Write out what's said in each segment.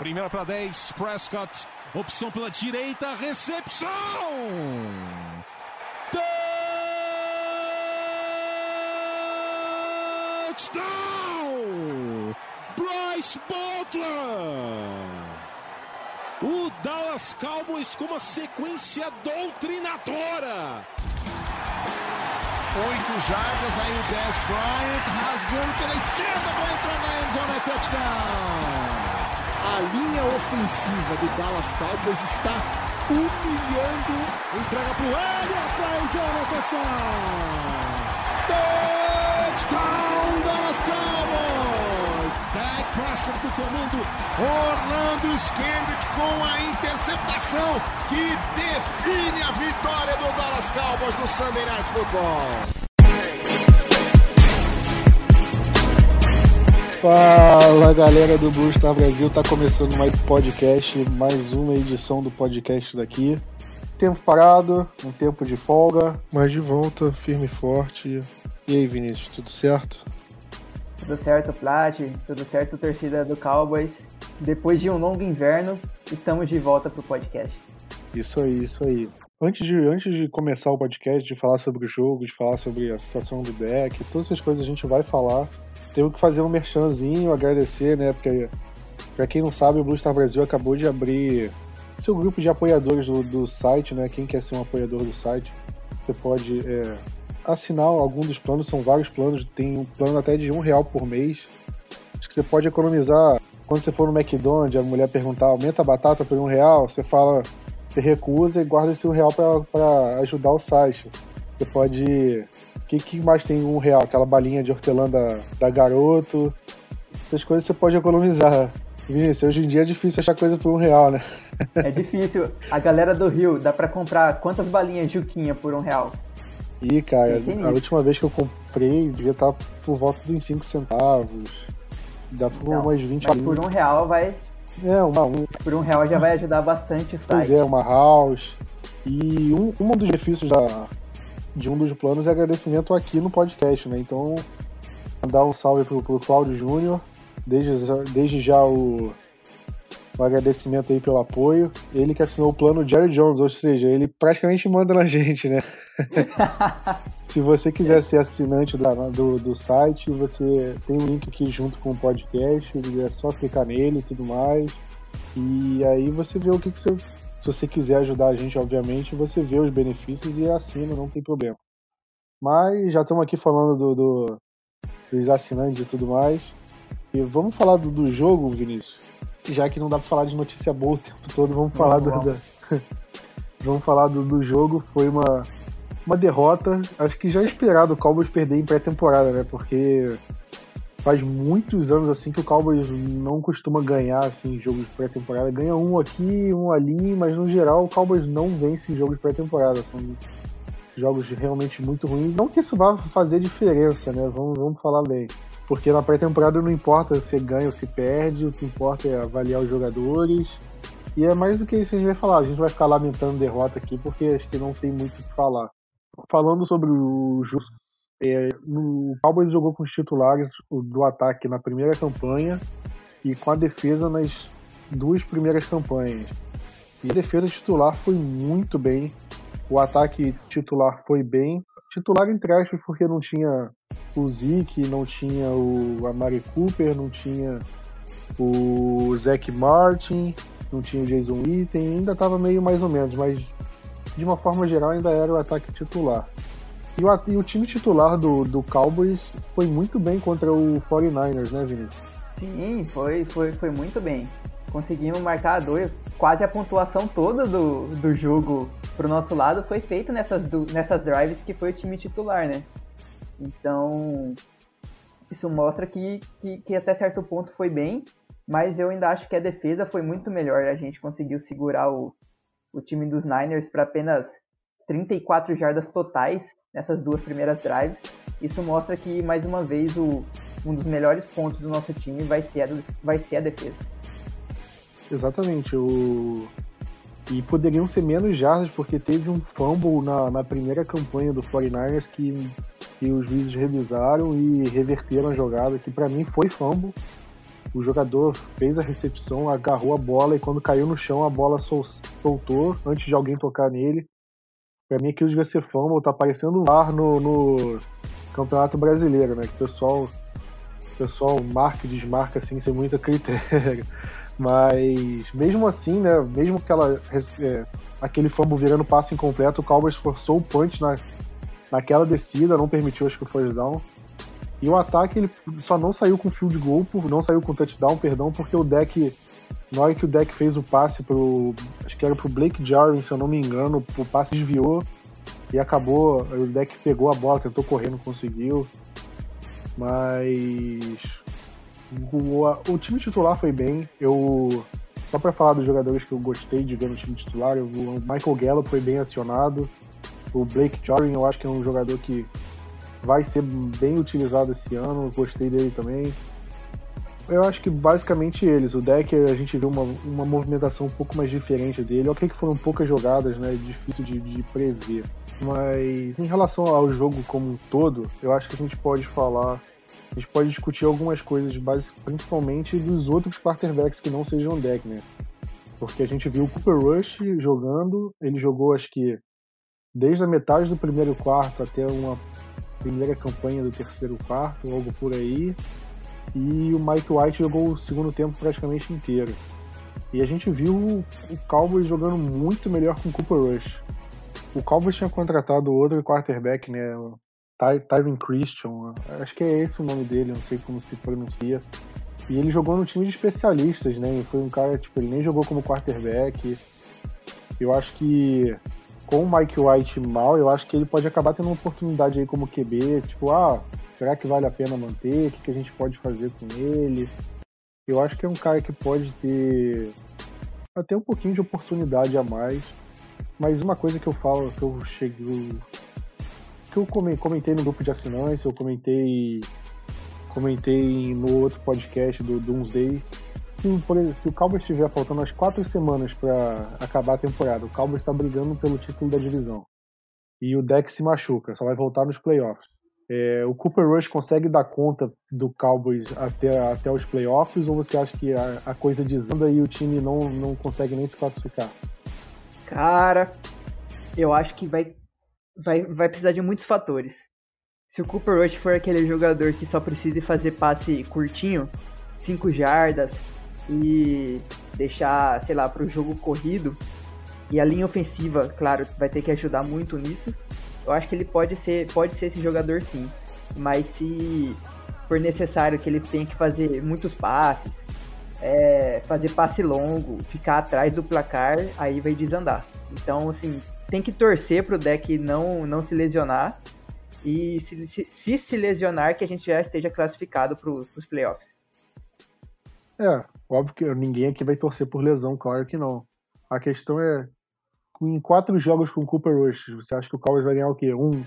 Primeira para 10, Prescott. Opção pela direita, recepção! Touchdown! Bryce Butler! O Dallas Cowboys com uma sequência doutrinadora. Oito jardas, aí o Dez Bryant rasgando pela esquerda para entrar na endzone, é touchdown! A linha ofensiva do Dallas Cowboys está humilhando. Entrega para o Elliott para endzone, é touchdown! Touchdown, Dallas Cowboys! Dak Prescott do comando. Orlando Skendrick com a interceptação que define a vitória do Dallas Cowboys no Sunday Night Football. Fala galera do Blue Star Brasil, tá começando mais podcast, mais uma edição do podcast daqui. Tempo parado, um tempo de folga, mas de volta, firme e forte. E aí Vinícius, tudo certo? Tudo certo, Plat, tudo certo, torcida do Cowboys. Depois de um longo inverno, estamos de volta pro podcast. Isso aí, isso aí. Antes de, antes de começar o podcast, de falar sobre o jogo, de falar sobre a situação do deck, todas essas coisas a gente vai falar. Temos que fazer um merchanzinho, agradecer, né? Porque, pra quem não sabe, o Blue Star Brasil acabou de abrir seu grupo de apoiadores do, do site, né? Quem quer ser um apoiador do site, você pode é, assinar algum dos planos, são vários planos, tem um plano até de um real por mês. Acho que você pode economizar. Quando você for no McDonald's, a mulher perguntar, aumenta a batata por um real, você fala, você recusa e guarda esse um real para ajudar o site. Você pode. O que, que mais tem um real? Aquela balinha de hortelã da, da garoto. Essas coisas você pode economizar. Vinícius, hoje em dia é difícil achar coisa por um real, né? É difícil. A galera do Rio, dá pra comprar quantas balinhas Juquinha por um real? Ih, cara, Entendi. a última vez que eu comprei devia estar por volta dos 5 centavos. Dá por Não, umas 20 Mas por um real vai. É, uma, um, Por um real já vai ajudar bastante o pois é, uma house. E um, um dos benefícios da, de um dos planos é agradecimento aqui no podcast, né? Então, mandar um salve pro, pro Cláudio Júnior. Desde, já- desde já o, o agradecimento aí pelo apoio. Ele que assinou o plano Jerry Jones, ou seja, ele praticamente manda na gente, né? Se você quiser ser assinante da- do, do site, você tem um link aqui junto com o podcast, é só clicar nele e tudo mais. E aí você vê o que, que você. Se você quiser ajudar a gente, obviamente, você vê os benefícios e assina, não tem problema. Mas já estamos aqui falando do, do- dos assinantes e tudo mais. E vamos falar do, do jogo, Vinícius. Já que não dá pra falar de notícia boa o tempo todo, vamos falar do, Vamos, da- vamos falar do, do jogo. Foi uma, uma derrota, acho que já esperado o Cowboys perder em pré-temporada, né? Porque faz muitos anos assim que o Cowboys não costuma ganhar assim jogos pré-temporada. Ganha um aqui, um ali, mas no geral o Cowboys não vence em jogos pré-temporada. São jogos realmente muito ruins. Não que isso vá fazer diferença, né? Vamos, vamos falar bem. Porque na pré-temporada não importa se ganha ou se perde, o que importa é avaliar os jogadores. E é mais do que isso que a gente vai falar. A gente vai ficar lamentando derrota aqui, porque acho que não tem muito o que falar. Falando sobre o jogo, é, no- o Cowboys jogou com os titulares do ataque na primeira campanha e com a defesa nas duas primeiras campanhas. E a defesa titular foi muito bem, o ataque titular foi bem. Titular entre aspas, porque não tinha o Zeke, não tinha o Amari Cooper, não tinha o Zach Martin, não tinha o Jason Witten, ainda estava meio mais ou menos, mas de uma forma geral ainda era o ataque titular. E o, e o time titular do, do Cowboys foi muito bem contra o 49ers, né, Vinícius? Sim, foi, foi, foi muito bem. Conseguimos marcar dois. Quase a pontuação toda do, do jogo pro nosso lado foi feita nessas, nessas drives que foi o time titular, né? Então, isso mostra que, que, que até certo ponto foi bem, mas eu ainda acho que a defesa foi muito melhor. A gente conseguiu segurar o, o time dos Niners para apenas 34 jardas totais nessas duas primeiras drives. Isso mostra que, mais uma vez, o, um dos melhores pontos do nosso time vai ser a, vai ser a defesa. Exatamente. O... E poderiam ser menos jardas, porque teve um fumble na, na primeira campanha do 49ers que, que os juízes revisaram e reverteram a jogada, que para mim foi fumble. o jogador fez a recepção, agarrou a bola e quando caiu no chão a bola sol soltou antes de alguém tocar nele. Pra mim aquilo devia ser fumble, tá parecendo um ar no, no Campeonato Brasileiro, né? Que o pessoal, pessoal marca e desmarca assim sem muito critério. Mas mesmo assim, né? Mesmo aquela, é, aquele fumble virando passo incompleto, o Cowboys forçou o punch na, naquela descida, não permitiu acho que o first down. E o ataque ele só não saiu com field goal, não saiu com touchdown, perdão, porque o deck, na hora que o deck fez o passe pro, acho que era pro Blake Jarwin, se eu não me engano, o passe desviou e acabou, o deck pegou a bola, tentou correr, não conseguiu. Mas o, o time titular foi bem. Eu só para falar dos jogadores que eu gostei de ver no time titular, o Michael Gallup foi bem acionado. O Blake Jarwin eu acho que é um jogador que vai ser bem utilizado esse ano, gostei dele também. Eu acho que basicamente eles. O deck a gente viu uma, uma movimentação um pouco mais diferente dele. Ok que foram poucas jogadas, né? Difícil de, de prever. Mas em relação ao jogo como um todo, eu acho que a gente pode falar. A gente pode discutir algumas coisas, principalmente dos outros quarterbacks que não sejam deck, né? Porque a gente viu o Cooper Rush jogando, ele jogou acho que desde a metade do primeiro quarto até uma primeira campanha do terceiro quarto, algo por aí. E o Mike White jogou o segundo tempo praticamente inteiro. E a gente viu o Cowboys jogando muito melhor com o Cooper Rush. O Cowboys tinha contratado outro quarterback, né? Ty Tyron Christian, acho que é esse o nome dele, não sei como se pronuncia. E ele jogou no time de especialistas, né? Foi um cara, tipo, ele nem jogou como quarterback. Eu acho que com o Mike White mal, eu acho que ele pode acabar tendo uma oportunidade aí como QB, tipo, ah, será que vale a pena manter? O que, que a gente pode fazer com ele? Eu acho que é um cara que pode ter até um pouquinho de oportunidade a mais. Mas uma coisa que eu falo, que eu cheguei. que eu comentei no grupo de assinantes, eu comentei. Comentei no outro podcast do Doomsday, se, por exemplo, se o Cowboys estiver faltando as quatro semanas para acabar a temporada, o Cowboys está brigando pelo título da divisão. E o deck se machuca, só vai voltar nos playoffs. É, o Cooper Rush consegue dar conta do Cowboys até, até os playoffs ou você acha que a, a coisa desanda e o time não, não consegue nem se classificar? Cara, eu acho que vai, vai, vai precisar de muitos fatores. Se o Cooper Rush for aquele jogador que só precisa fazer passe curtinho, 5 jardas, e deixar, sei lá, para o jogo corrido. E a linha ofensiva, claro, vai ter que ajudar muito nisso. Eu acho que ele pode ser, pode ser esse jogador sim. Mas se for necessário que ele tenha que fazer muitos passes, é, fazer passe longo, ficar atrás do placar, aí vai desandar. Então, assim, tem que torcer pro deck não, não se lesionar. E se, se, se, se lesionar, que a gente já esteja classificado para os playoffs. É, óbvio que ninguém aqui vai torcer por lesão, claro que não. A questão é, em quatro jogos com o Cooper Rush, você acha que o Cowboys vai ganhar o quê? Um,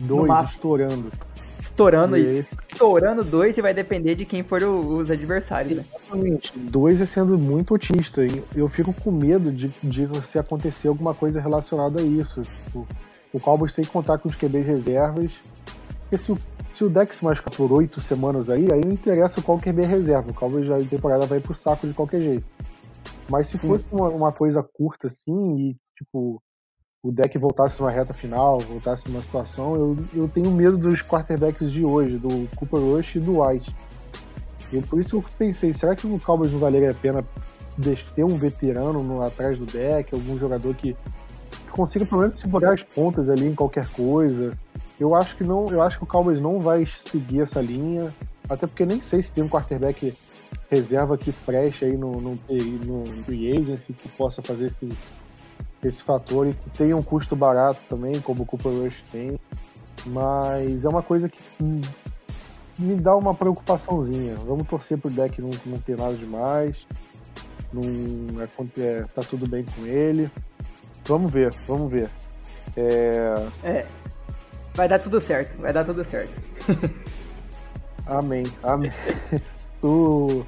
dois, estourando. Estourando e isso. Estourando dois e vai depender de quem for o, os adversários, né? Exatamente. Dois é sendo muito otimista. Eu fico com medo de, de se acontecer alguma coisa relacionada a isso. Tipo, o Cowboys tem que contar com os QBs reservas. Porque se o se o se machucar por oito semanas aí, aí não interessa qual bem reserva. O Cowboys já a temporada vai pro saco de qualquer jeito. Mas se fosse uma, uma, coisa curta assim e, tipo, o deck voltasse numa reta final, voltasse numa situação, eu, eu tenho medo dos quarterbacks de hoje, do Cooper Rush e do White. E por isso eu pensei, será que o Cowboys não valeria a pena ter um veterano no, atrás do deck, algum jogador que, que consiga pelo menos segurar as pontas ali em qualquer coisa? Eu acho que não, eu acho que o Cowboys não vai seguir essa linha, até porque nem sei se tem um quarterback reserva que preste aí no, no, no free agency que possa fazer esse, esse fator e que tenha um custo barato também, como o Cooper Rush tem. Mas é uma coisa que me dá uma preocupaçãozinha. Vamos torcer pro deck não, não ter nada demais. Não, é, é, tá tudo bem com ele. Vamos ver, vamos ver. É, é Vai dar tudo certo, vai dar tudo certo. amém, amém. o...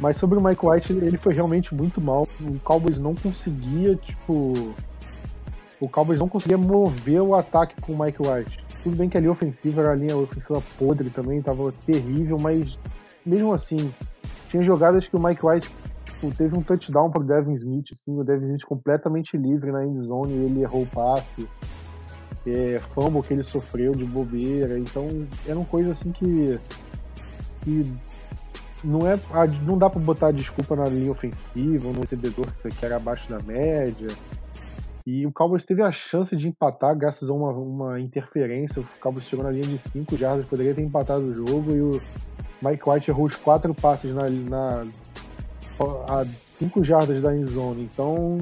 Mas sobre o Mike White, ele foi realmente muito mal. O Cowboys não conseguia, tipo. O Cowboys não conseguia mover o ataque com o Mike White. Tudo bem que ali ofensiva era a linha ofensiva podre também, tava terrível, mas mesmo assim, tinha jogadas que o Mike White tipo, teve um touchdown pro Devin Smith, assim, o Devin Smith completamente livre na end zone e ele errou o passe. É, fumble que ele sofreu de bobeira, então eram coisas assim que, que não é não dá para botar desculpa na linha ofensiva, no recebedor que era abaixo da média. E o Cowboys teve a chance de empatar graças a uma, uma interferência. O Cowboys chegou na linha de 5 jardas, poderia ter empatado o jogo e o Mike White errou os quatro passes na, na a 5 jardas da endzone. Então,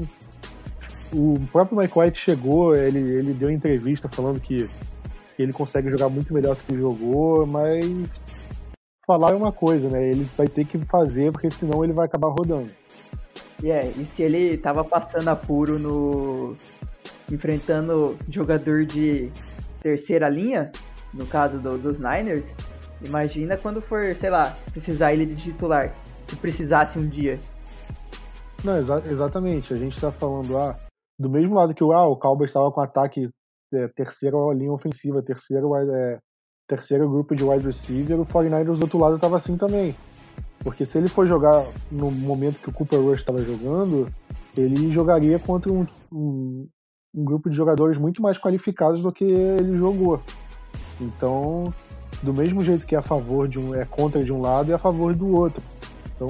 o próprio Mike White chegou, ele, ele deu entrevista falando que ele consegue jogar muito melhor do que jogou, mas falar é uma coisa, né? Ele vai ter que fazer, porque senão ele vai acabar rodando. E yeah, é, e se ele tava passando apuro no. enfrentando jogador de terceira linha, no caso do, dos Niners, imagina quando for, sei lá, precisar ele de titular, se precisasse um dia. Não, exa exatamente. A gente tá falando, ah, do mesmo lado que o, ah, o Cowboys estava com ataque é, terceira linha ofensiva, terceiro, é, terceiro grupo de wide receiver, o 49ers do outro lado estava assim também. Porque se ele for jogar no momento que o Cooper Rush estava jogando, ele jogaria contra um, um, um, grupo de jogadores muito mais qualificados do que ele jogou. Então, do mesmo jeito que é a favor de um, é contra de um lado, é a favor do outro. Então,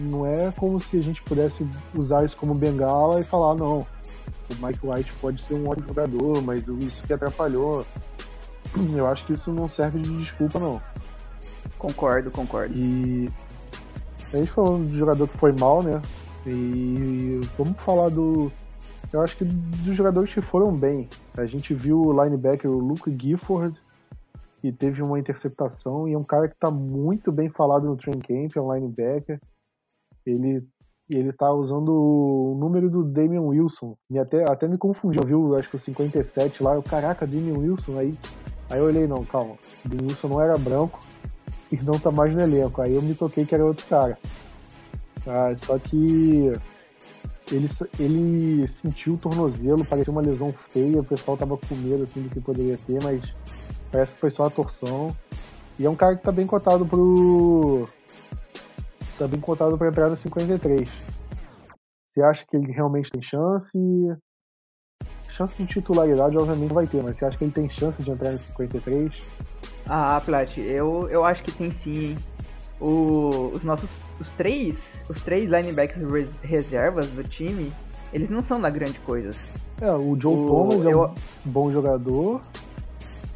não é como se a gente pudesse usar isso como bengala e falar, não, o Mike White pode ser um ótimo jogador, mas isso que atrapalhou. Eu acho que isso não serve de desculpa, não. Concordo, concordo. E a gente falando de jogador que foi mal, né? E vamos falar do. Eu acho que dos jogadores que foram bem. A gente viu o linebacker, o Luke Gifford, que teve uma interceptação, e é um cara que está muito bem falado no train camp, é um linebacker. Ele ele tá usando o número do Damian Wilson. E até, até me confundiu, viu? Acho que o 57 lá, eu, caraca, Damian Wilson. Aí, aí eu olhei, não, calma. Wilson não era branco e não tá mais no elenco. Aí eu me toquei que era outro cara. Ah, só que ele, ele sentiu o tornozelo, parecia uma lesão feia, o pessoal tava com medo assim, do que poderia ter, mas parece que foi só a torção. E é um cara que tá bem cotado pro. tá bem cotado para entrar no 53. Você acha que ele realmente tem chance? Chance de titularidade, obviamente, não vai ter, mas você acha que ele tem chance de entrar no 53? Ah, Plat, eu, eu acho que tem sim. O, os nossos os três os três linebackers reservas do time, eles não são da grande coisa. É, o Joe o, Thomas é um bom jogador.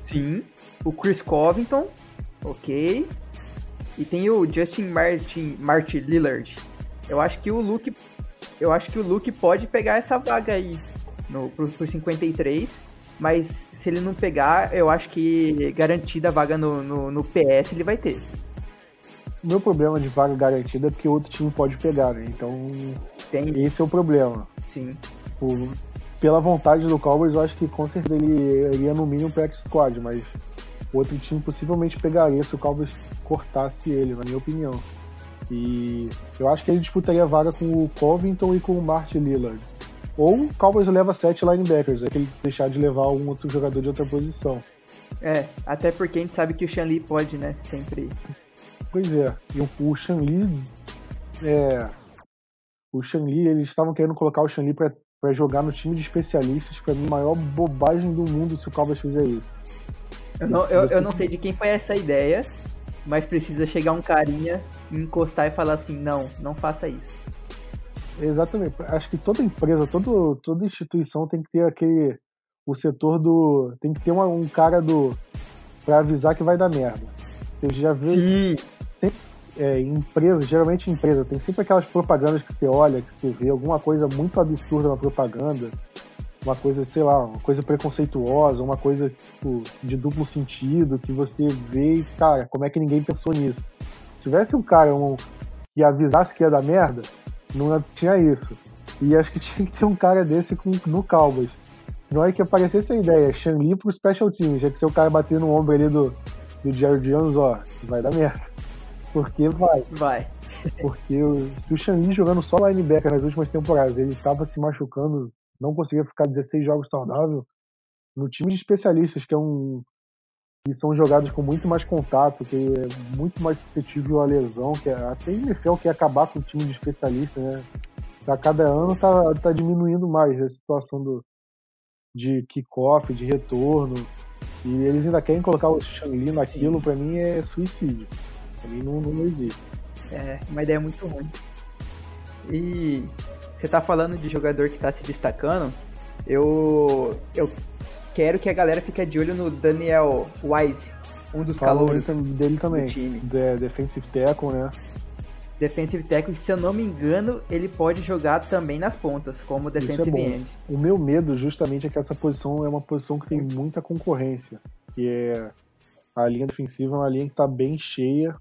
Sim. O Chris Covington, ok. E tem o Justin Martin, Martin Lillard. Eu acho que o Luke eu acho que o Luke pode pegar essa vaga aí no pro 53, mas se ele não pegar, eu acho que garantida a vaga no, no, no PS ele vai ter. O meu problema de vaga garantida é porque outro time pode pegar, né? Então, Tem. esse é o problema. Sim. Por, pela vontade do Cowboys, eu acho que com certeza ele iria no mínimo para squad, mas outro time possivelmente pegaria se o Cowboys cortasse ele, na minha opinião. E eu acho que ele disputaria a vaga com o Covington e com o Martin Lillard. Ou o Cowboys leva sete linebackers, é que ele deixar de levar um outro jogador de outra posição. É, até porque a gente sabe que o Shanli pode, né? Sempre. Pois é. E o, o. É. O Shanli, eles estavam querendo colocar o Shanli pra, pra jogar no time de especialistas. Pra mim, a maior bobagem do mundo se o Cowboys fizer isso. Eu não, eu, eu não sei de quem foi essa ideia, mas precisa chegar um carinha, encostar e falar assim: não, não faça isso. Exatamente. Acho que toda empresa, todo, toda instituição tem que ter aquele. O setor do. Tem que ter uma, um cara do. pra avisar que vai dar merda. Você já vê. Sim. Tem, é, empresa, geralmente empresa, tem sempre aquelas propagandas que você olha, que você vê alguma coisa muito absurda na propaganda. Uma coisa, sei lá, uma coisa preconceituosa, uma coisa tipo, de duplo sentido, que você vê e, cara, como é que ninguém pensou nisso? Se tivesse um cara um, que avisasse que ia dar merda, não tinha isso. E acho que tinha que ter um cara desse com, no Cowboys. Na hora que aparecesse a ideia, Shanli pro Special Team, já que seu cara bater no ombro ali do, do Jared Jones, ó, vai dar merda. Porque vai. Vai. Porque o, o Shanli jogando só linebacker nas últimas temporadas, ele estava se machucando, não conseguia ficar 16 jogos saudável. No time de especialistas, que é um, que são jogadas com muito mais contato, que é muito mais suscetível à lesão, que é, até NFL quer acabar com o time de especialistas, né? A cada ano tá, tá diminuindo mais a situação do, de kickoff, de retorno. E eles ainda querem colocar o Shangli naquilo, pra mim é suicídio. Pra mim não, não existe. É, uma ideia muito ruim. E você tá falando de jogador que tá se destacando. Eu, eu quero que a galera fique de olho no Daniel Wise, um dos calouros dele também. do time. De, defensive tackle, né? Defensive tackle, se eu não me engano, ele pode jogar também nas pontas, como é defensive bom. end. O meu medo justamente é que essa posição é uma posição que tem muita concorrência. Que é a linha defensiva é uma linha que tá bem cheia.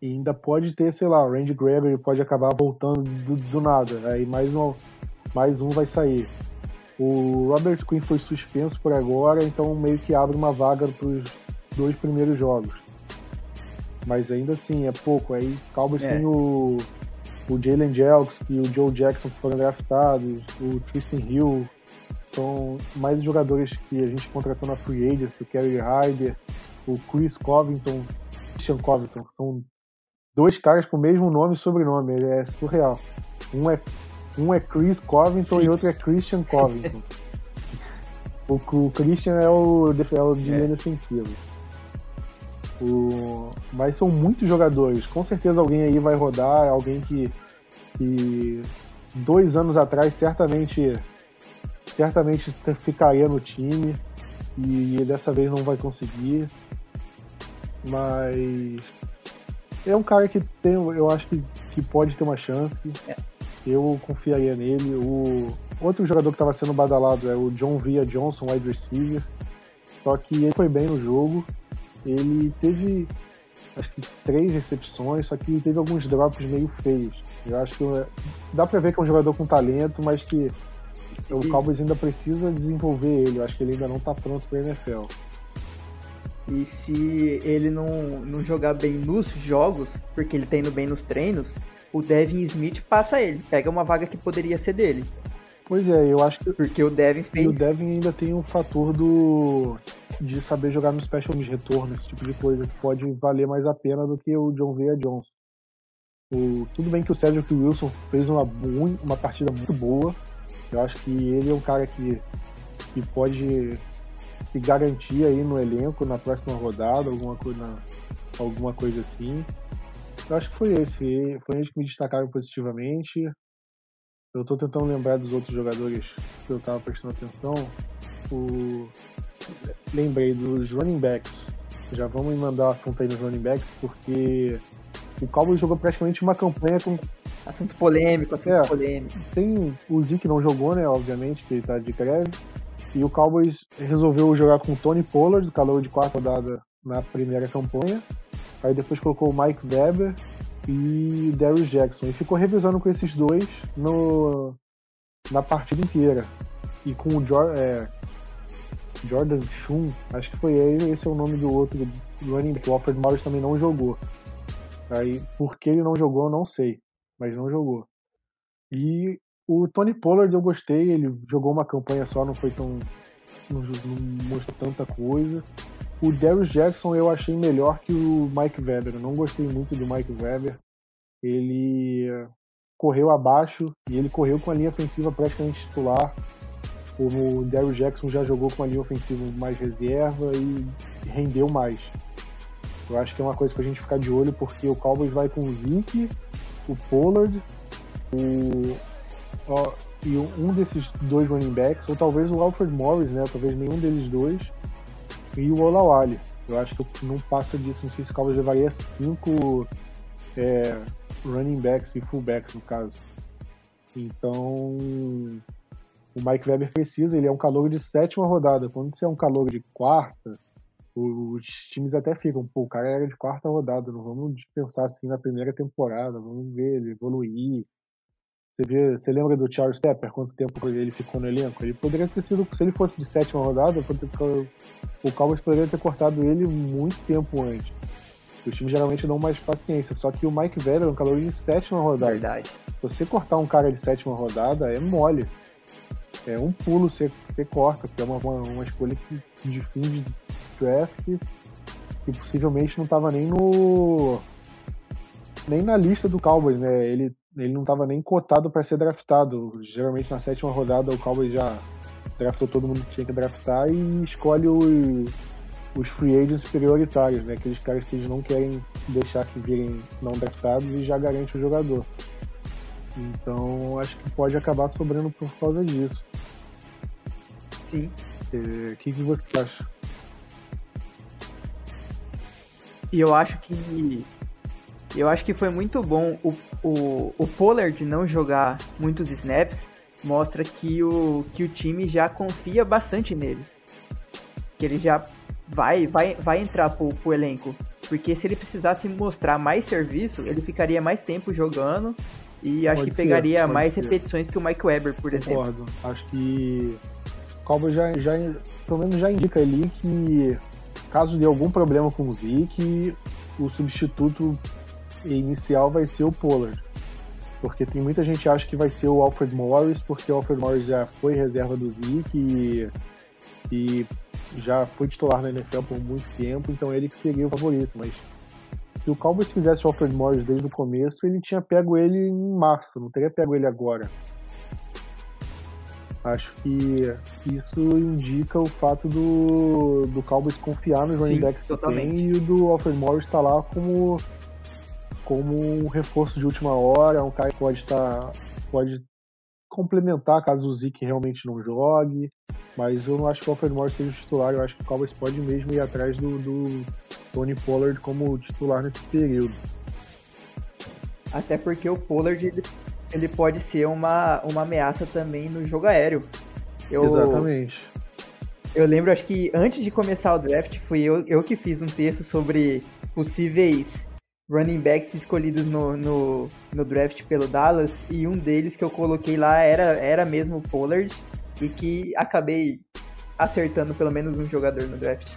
E ainda pode ter, sei lá, o Randy Gregory pode acabar voltando do, do nada. Aí mais um, mais um vai sair. O Robert Quinn foi suspenso por agora, então meio que abre uma vaga para os dois primeiros jogos. Mas ainda assim, é pouco. Aí Cowboys É. tem o, o Jalen Jelks e o Joe Jackson que foram draftados, o Tristan Hill. São mais jogadores que a gente contratou na Free Agents, o Kerry Hyder, o Chris Covington, Christian Covington. São dois caras com o mesmo nome e sobrenome. É surreal. Um é, um é Chris Covington Sim. e outro é Christian Covington. o, o Christian é o, é o de É. defensiva. O... Mas são muitos jogadores. Com certeza alguém aí vai rodar, alguém que, que dois anos atrás certamente certamente ficaria no time e dessa vez não vai conseguir. Mas é um cara que tem, eu acho que, que pode ter uma chance. Eu confiaria nele. O outro jogador que estava sendo badalado é o John Via Johnson, wide receiver. Só que ele foi bem no jogo. Ele teve acho que três recepções, só que teve alguns drops meio feios. Eu acho que é- dá pra ver que é um jogador com talento, mas que o Cowboys ainda precisa desenvolver ele. Eu acho que ele ainda não tá pronto pra NFL. E se ele não, não jogar bem nos jogos, porque ele tá indo bem nos treinos, o Devin Smith passa ele, pega uma vaga que poderia ser dele. Pois é, eu acho que Porque o Devin e fez. o Devin ainda tem um fator do de saber jogar no special de retorno, esse tipo de coisa que pode valer mais a pena do que o John Vea Johnson. O, tudo bem que o Cedric Wilson fez uma, uma partida muito boa. Eu acho que ele é um cara que, que pode se garantir aí no elenco na próxima rodada, alguma coisa, alguma coisa assim. Eu acho que foi esse. Foi eles que me destacaram positivamente. Eu tô tentando lembrar dos outros jogadores que eu tava prestando atenção. O... Lembrei dos running backs. Já vamos mandar o assunto aí nos running backs, porque o Cowboys jogou praticamente uma campanha com. Assunto polêmico, assunto É. polêmico. Tem o Zeke não jogou, né? Obviamente, que ele tá de greve. E o Cowboys resolveu jogar com o Tony Pollard, calor de quarta rodada na primeira campanha. Aí depois colocou o Mike Weber e Darius Jackson. E ficou revisando com esses dois no, na partida inteira. E com o é, Jordan Shun, acho que foi ele, esse é o nome do outro running back. O Alfred Morris também não jogou. Aí, por que ele não jogou, eu não sei. Mas não jogou. E o Tony Pollard eu gostei, ele jogou uma campanha só, não foi tão. não, não mostrou tanta coisa. O Darius Jackson eu achei melhor que o Mike Weber. Eu não gostei muito do Mike Weber. Ele eh, correu abaixo e ele correu com a linha ofensiva praticamente titular. O Darius Jackson já jogou com a linha ofensiva mais reserva e rendeu mais. Eu acho que é uma coisa pra gente ficar de olho, porque o Cowboys vai com o Zeke, o Pollard, o, ó, e um desses dois running backs, ou talvez o Alfred Morris, né? Talvez nenhum deles dois, e o Olawale. Eu acho que não passa disso, não sei se o Cowboys levaria cinco é, running backs e fullbacks, no caso. Então, o Mike Weber precisa, ele é um calor de sétima rodada. Quando você é um calor de quarta, os times até ficam, pô, o cara era de quarta rodada, não vamos dispensar assim na primeira temporada, vamos ver ele evoluir. Você, vê, você lembra do Charles Tepper, quanto tempo ele ficou no elenco? Ele poderia ter sido, se ele fosse de sétima rodada, o Cowboys poderia ter cortado ele muito tempo antes. Os times geralmente dão mais paciência, só que o Mike Weber é um calor de sétima rodada. Verdade. Você cortar um cara de sétima rodada, é mole. É um pulo você, você corta, porque é uma, uma, uma escolha que, de fim de draft que possivelmente não estava nem no nem na lista do Cowboys, né? Ele, ele não estava nem cotado para ser draftado. Geralmente na sétima rodada o Cowboys já draftou todo mundo que tinha que draftar e escolhe os, os free agents prioritários, né? Aqueles caras que eles não querem deixar que virem não draftados e já garante o jogador. Então acho que pode acabar sobrando por causa disso. Sim. É, o que, que você acha? E eu acho que. Eu acho que foi muito bom o, o, o Pollard não jogar muitos snaps. Mostra que o, que o time já confia bastante nele. Que ele já vai, vai, vai entrar pro, pro elenco. Porque se ele precisasse mostrar mais serviço, ele ficaria mais tempo jogando e acho Pode que pegaria mais ser. repetições que o Mike Weber, por exemplo. Concordo. Acho que o Cowboys já, já, pelo menos já indica ali que caso dê algum problema com o Zeke, o substituto inicial vai ser o Pollard. Porque tem muita gente que acha que vai ser o Alfred Morris, porque o Alfred Morris já foi reserva do Zeke e, e já foi titular na NFL por muito tempo, então ele que seria o favorito. Mas se o Cowboys fizesse o Alfred Morris desde o começo, ele tinha pego ele em março, não teria pego ele agora. Acho que isso indica o fato do, do Cowboys confiar nos running backs que tem e o do Alfred Morris estar lá como, como um reforço de última hora, um cara que pode estar pode complementar caso o Zeke realmente não jogue, mas eu não acho que o Alfred Morris seja o titular, eu acho que o Cowboys pode mesmo ir atrás do, do Tony Pollard como titular nesse período. Até porque o Pollard ele, ele pode ser uma, uma ameaça também no jogo aéreo. Eu, Exatamente. eu lembro, acho que antes de começar o draft, fui eu, eu que fiz um texto sobre possíveis running backs escolhidos no, no, no draft pelo Dallas, e um deles que eu coloquei lá era, era mesmo o Pollard, e que acabei acertando pelo menos um jogador no draft.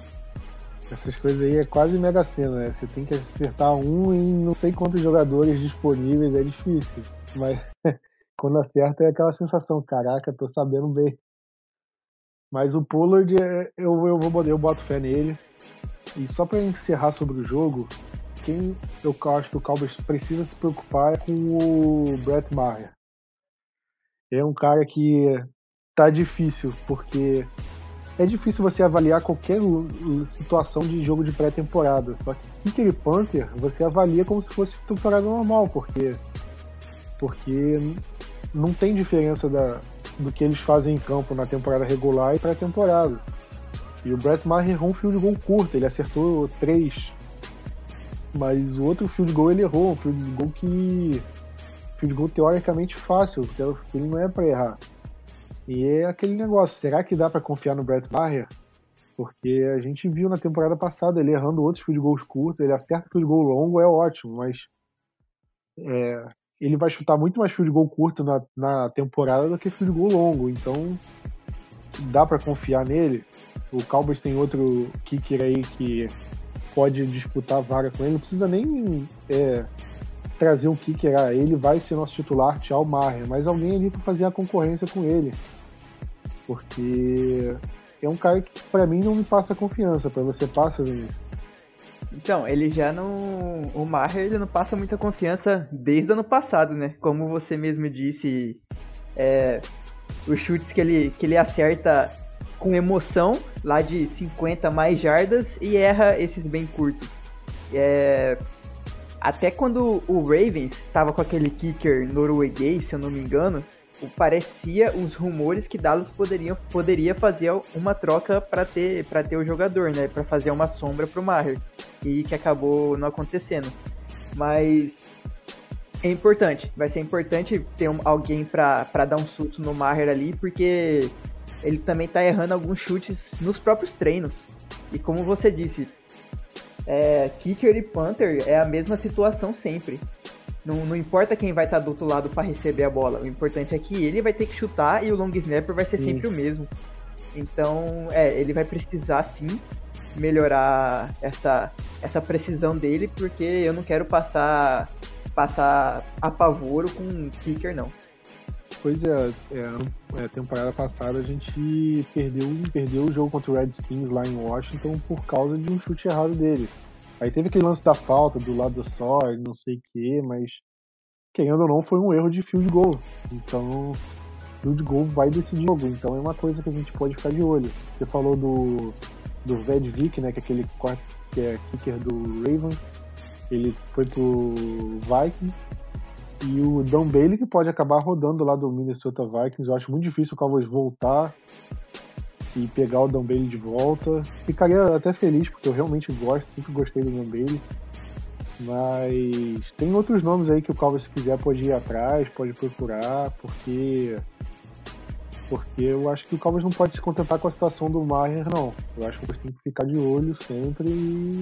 Essas coisas aí é quase mega cena, né? Você tem que acertar um em não sei quantos jogadores disponíveis, é difícil. Mas quando acerta é aquela sensação, caraca, tô sabendo bem. Mas o Pollard, é- eu, eu, vou, eu boto fé nele. E só pra encerrar sobre o jogo, quem eu acho que o Cowboys precisa se preocupar é com o Brett Maher. É um cara que tá difícil, porque é difícil você avaliar qualquer situação de jogo de pré-temporada. Só que Kicker e Panther você avalia como se fosse temporada normal, porque porque não tem diferença da, do que eles fazem em campo na temporada regular e pré-temporada. E o Brett Maher errou um field goal curto, ele acertou três. Mas o outro field goal ele errou, um field goal que. Field goal teoricamente fácil, que é- ele não é pra errar. E é aquele negócio, será que dá pra confiar no Brett Maher? Porque a gente viu na temporada passada ele errando outros field goals curtos, ele acerta field goal longo, é ótimo, mas é, ele vai chutar muito mais field goal curto na, na temporada do que field goal longo, então dá pra confiar nele. O Cowboys tem outro kicker aí que pode disputar vaga com ele, não precisa nem é, trazer um kicker, ele vai ser nosso titular, tchau Maher, mas alguém ali pra fazer a concorrência com ele. Porque é um cara que pra mim não me passa confiança, pra você passa, Vinícius? Então, ele já não. O Maher ele não passa muita confiança desde o ano passado, né? Como você mesmo disse, é, os chutes que ele, que ele acerta com emoção, lá de 50 mais jardas, e erra esses bem curtos. É, até quando o Ravens estava com aquele kicker norueguês, se eu não me engano, o- parecia os rumores que Dallas poderiam, poderia fazer uma troca para ter, pra ter o jogador, né? Para fazer uma sombra pro Maher. E que acabou não acontecendo. Mas é importante, vai ser importante ter um- alguém para dar um susto no Maher ali, porque ele também tá errando alguns chutes nos próprios treinos. E como você disse, é, Kicker e Panther é a mesma situação sempre. Não, não importa quem vai estar do outro lado para receber a bola. O importante é que ele vai ter que chutar e o long snapper vai ser Sim. sempre o mesmo. Então, é, ele vai precisar sim melhorar essa, essa precisão dele, porque eu não quero passar passar apavoro com kicker não. Pois é, é, é, temporada passada a gente perdeu, perdeu o jogo contra o Redskins lá em Washington por causa de um chute errado dele. Aí teve aquele lance da falta do lado do só, não sei o que, mas querendo ou não, foi um erro de field goal. Então, field goal vai decidir o jogo. Então é uma coisa que a gente pode ficar de olho. Você falou do, do Vedvik, né, que é aquele que é kicker do Raven. Ele foi pro Vikings. E o Dan Bailey que pode acabar rodando lá do Minnesota Vikings. Eu acho muito difícil o Cowboys voltar e pegar o Dan Bailey de volta. Ficaria até feliz, porque eu realmente gosto, sempre gostei do Dan Bailey. Mas tem outros nomes aí que o Cowboys, se quiser, pode ir atrás, pode procurar, porque porque eu acho que o Cowboys não pode se contentar com a situação do Maher, não. Eu acho que eles tem que ficar de olho sempre e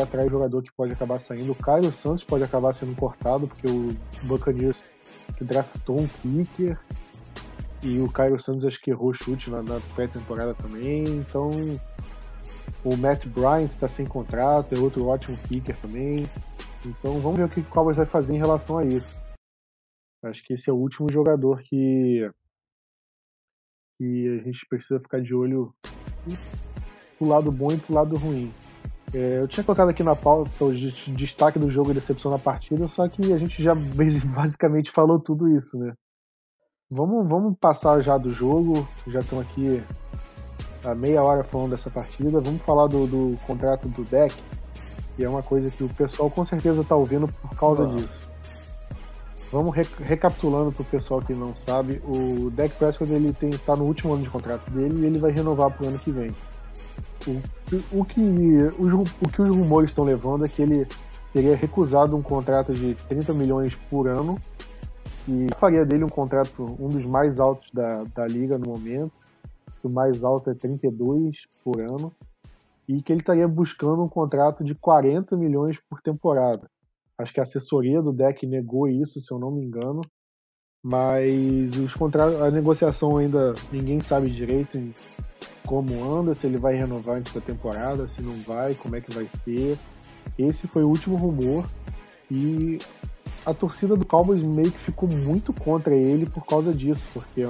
atrás de jogador que pode acabar saindo. O Caio Santos pode acabar sendo cortado, porque o Buccaneers draftou um kicker e o Caio Santos acho que errou chute na, na pré-temporada também. Então o Matt Bryant está sem contrato, é outro ótimo kicker também. Então vamos ver o que o Cowboys vai fazer em relação a isso. Acho que esse é o último jogador que, que a gente precisa ficar de olho pro lado bom e pro lado ruim. É, eu tinha colocado aqui na pauta o destaque do jogo e decepção na partida, só que a gente já basicamente falou tudo isso, né? Vamos, vamos passar já do jogo, já estamos aqui há meia hora falando dessa partida. Vamos falar do, do contrato do deck, que é uma coisa que o pessoal com certeza está ouvindo por causa disso. Vamos re recapitulando para o pessoal que não sabe, o Deck Prescott ele está no último ano de contrato dele e ele vai renovar para o ano que vem. O, o, que, os, o que os rumores estão levando é que ele teria recusado um contrato de 30 milhões por ano e faria dele um contrato um dos mais altos da, da liga no momento. O mais alto é 32 por ano e que ele estaria buscando um contrato de 40 milhões por temporada. Acho que a assessoria do deck negou isso, se eu não me engano. Mas os contratos, a negociação ainda ninguém sabe direito como anda, se ele vai renovar antes da temporada, se não vai, como é que vai ser. Esse foi o último rumor e a torcida do Cowboys meio que ficou muito contra ele por causa disso, porque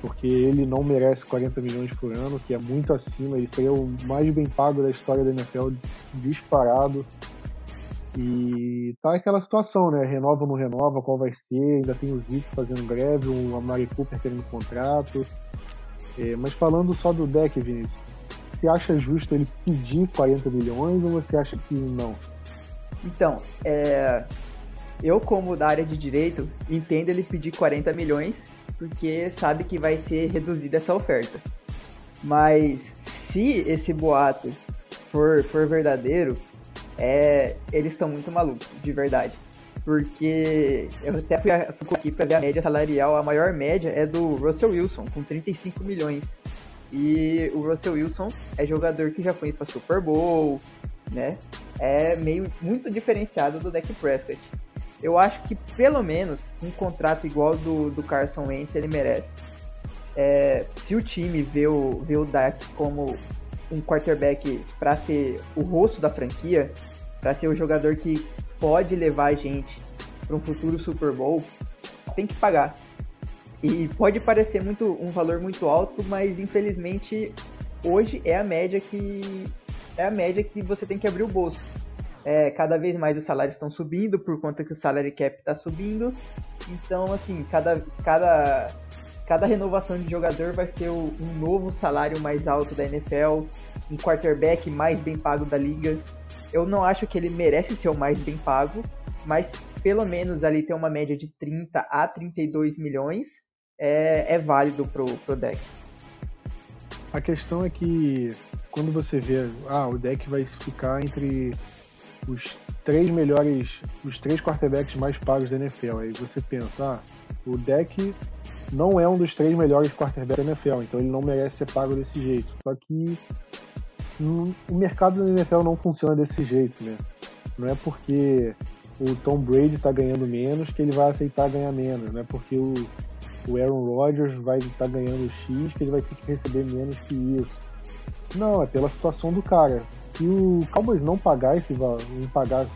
porque ele não merece 40 milhões por ano, que é muito acima, ele seria o mais bem pago da história da NFL disparado. E tá aquela situação, né? Renova ou não renova, qual vai ser? Ainda tem o Zeke fazendo greve, o Amari Cooper querendo contrato. É, mas falando só do deck, Vinícius, você acha justo ele pedir 40 milhões ou você acha que não? Então, é, eu como da área de direito, entendo ele pedir 40 milhões porque sabe que vai ser reduzida essa oferta. Mas se esse boato for, for verdadeiro, é, eles estão muito malucos, de verdade. Porque eu até fui aqui para ver a média salarial, a maior média é do Russell Wilson, com 35 milhões. E o Russell Wilson é jogador que já foi para Super Bowl, né? É meio muito diferenciado do Dak Prescott. Eu acho que pelo menos um contrato igual do, do Carson Wentz ele merece. É, se o time vê o, vê o Dak como um quarterback para ser o rosto da franquia, para ser o jogador que pode levar a gente para um futuro Super Bowl, tem que pagar. E pode parecer muito um valor muito alto, mas infelizmente hoje é a média que é a média que você tem que abrir o bolso. É, cada vez mais os salários estão subindo por conta que o salary cap está subindo. Então, assim, cada, cada, cada renovação de jogador vai ser um novo salário mais alto da NFL, um quarterback mais bem pago da liga. Eu não acho que ele merece ser o mais bem pago, mas pelo menos ali ter uma média de 30 a 32 milhões é, é válido pro, pro deck. A questão é que quando você vê, ah, o deck vai ficar entre os três melhores, os três quarterbacks mais pagos da NFL, aí você pensa, ah, o deck não é um dos três melhores quarterbacks da NFL, então ele não merece ser pago desse jeito. Só que o mercado da NFL não funciona desse jeito, né? Não é porque o Tom Brady está ganhando menos que ele vai aceitar ganhar menos, não é porque o, o Aaron Rodgers vai estar tá ganhando X que ele vai ter que receber menos que isso. Não, é pela situação do cara. Se o Cowboys não pagar esse valor, pagar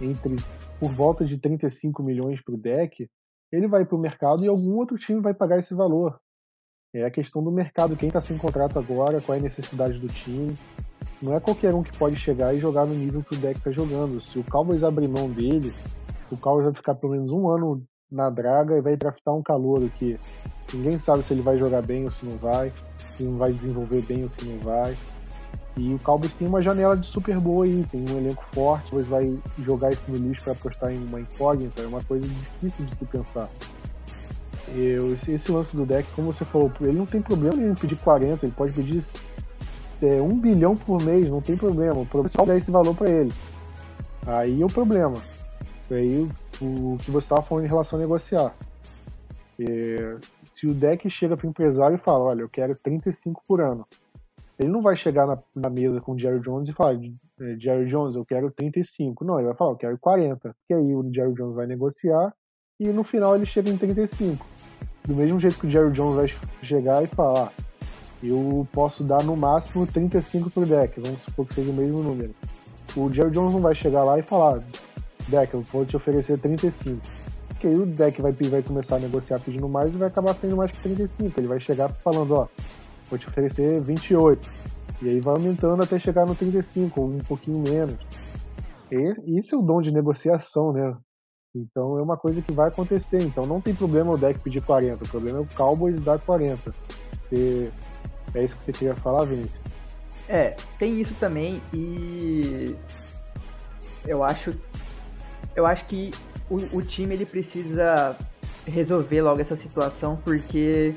entre por volta de 35 milhões para o deck, ele vai para o mercado e algum outro time vai pagar esse valor. É a questão do mercado, quem está sem contrato agora, qual é a necessidade do time. Não é qualquer um que pode chegar e jogar no nível que o deck está jogando. Se o Cowboys abrir mão dele, o Cowboys vai ficar pelo menos um ano na draga e vai draftar um calor que ninguém sabe se ele vai jogar bem ou se não vai, se não vai desenvolver bem ou se não vai. E o Cowboys tem uma janela de super boa aí, tem um elenco forte, depois vai jogar isso no lixo para apostar em uma incógnita, é uma coisa difícil de se pensar. Eu, esse, lance do deck, como você falou, ele não tem problema em pedir 40, ele pode pedir é, 1 bilhão por mês, não tem problema. O problema é só dar esse valor para ele. Aí é o problema. Aí o, o que você estava falando em relação a negociar. É, se o deck chega para o empresário e fala, olha, eu quero 35 por ano. Ele não vai chegar na, na mesa com o Jerry Jones e falar, é, Jerry Jones, eu quero 35. Não, ele vai falar, eu quero 40. Que aí o Jerry Jones vai negociar e no final ele chega em 35. Do mesmo jeito que o Jerry Jones vai chegar e falar, eu posso dar no máximo 35 pro deck, vamos supor que seja o mesmo número. O Jerry Jones não vai chegar lá e falar, deck, eu vou te oferecer 35. Porque aí o deck vai, vai começar a negociar pedindo mais e vai acabar saindo mais que 35. Ele vai chegar falando, ó, vou te oferecer 28. E aí vai aumentando até chegar no 35, ou um pouquinho menos. E isso é o dom de negociação, né? Então é uma coisa que vai acontecer. Então não tem problema o deck pedir 40, o problema é o Cowboys dar 40. E é isso que você queria falar, Vinícius? É, tem isso também e eu acho eu acho que o, o time ele precisa resolver logo essa situação porque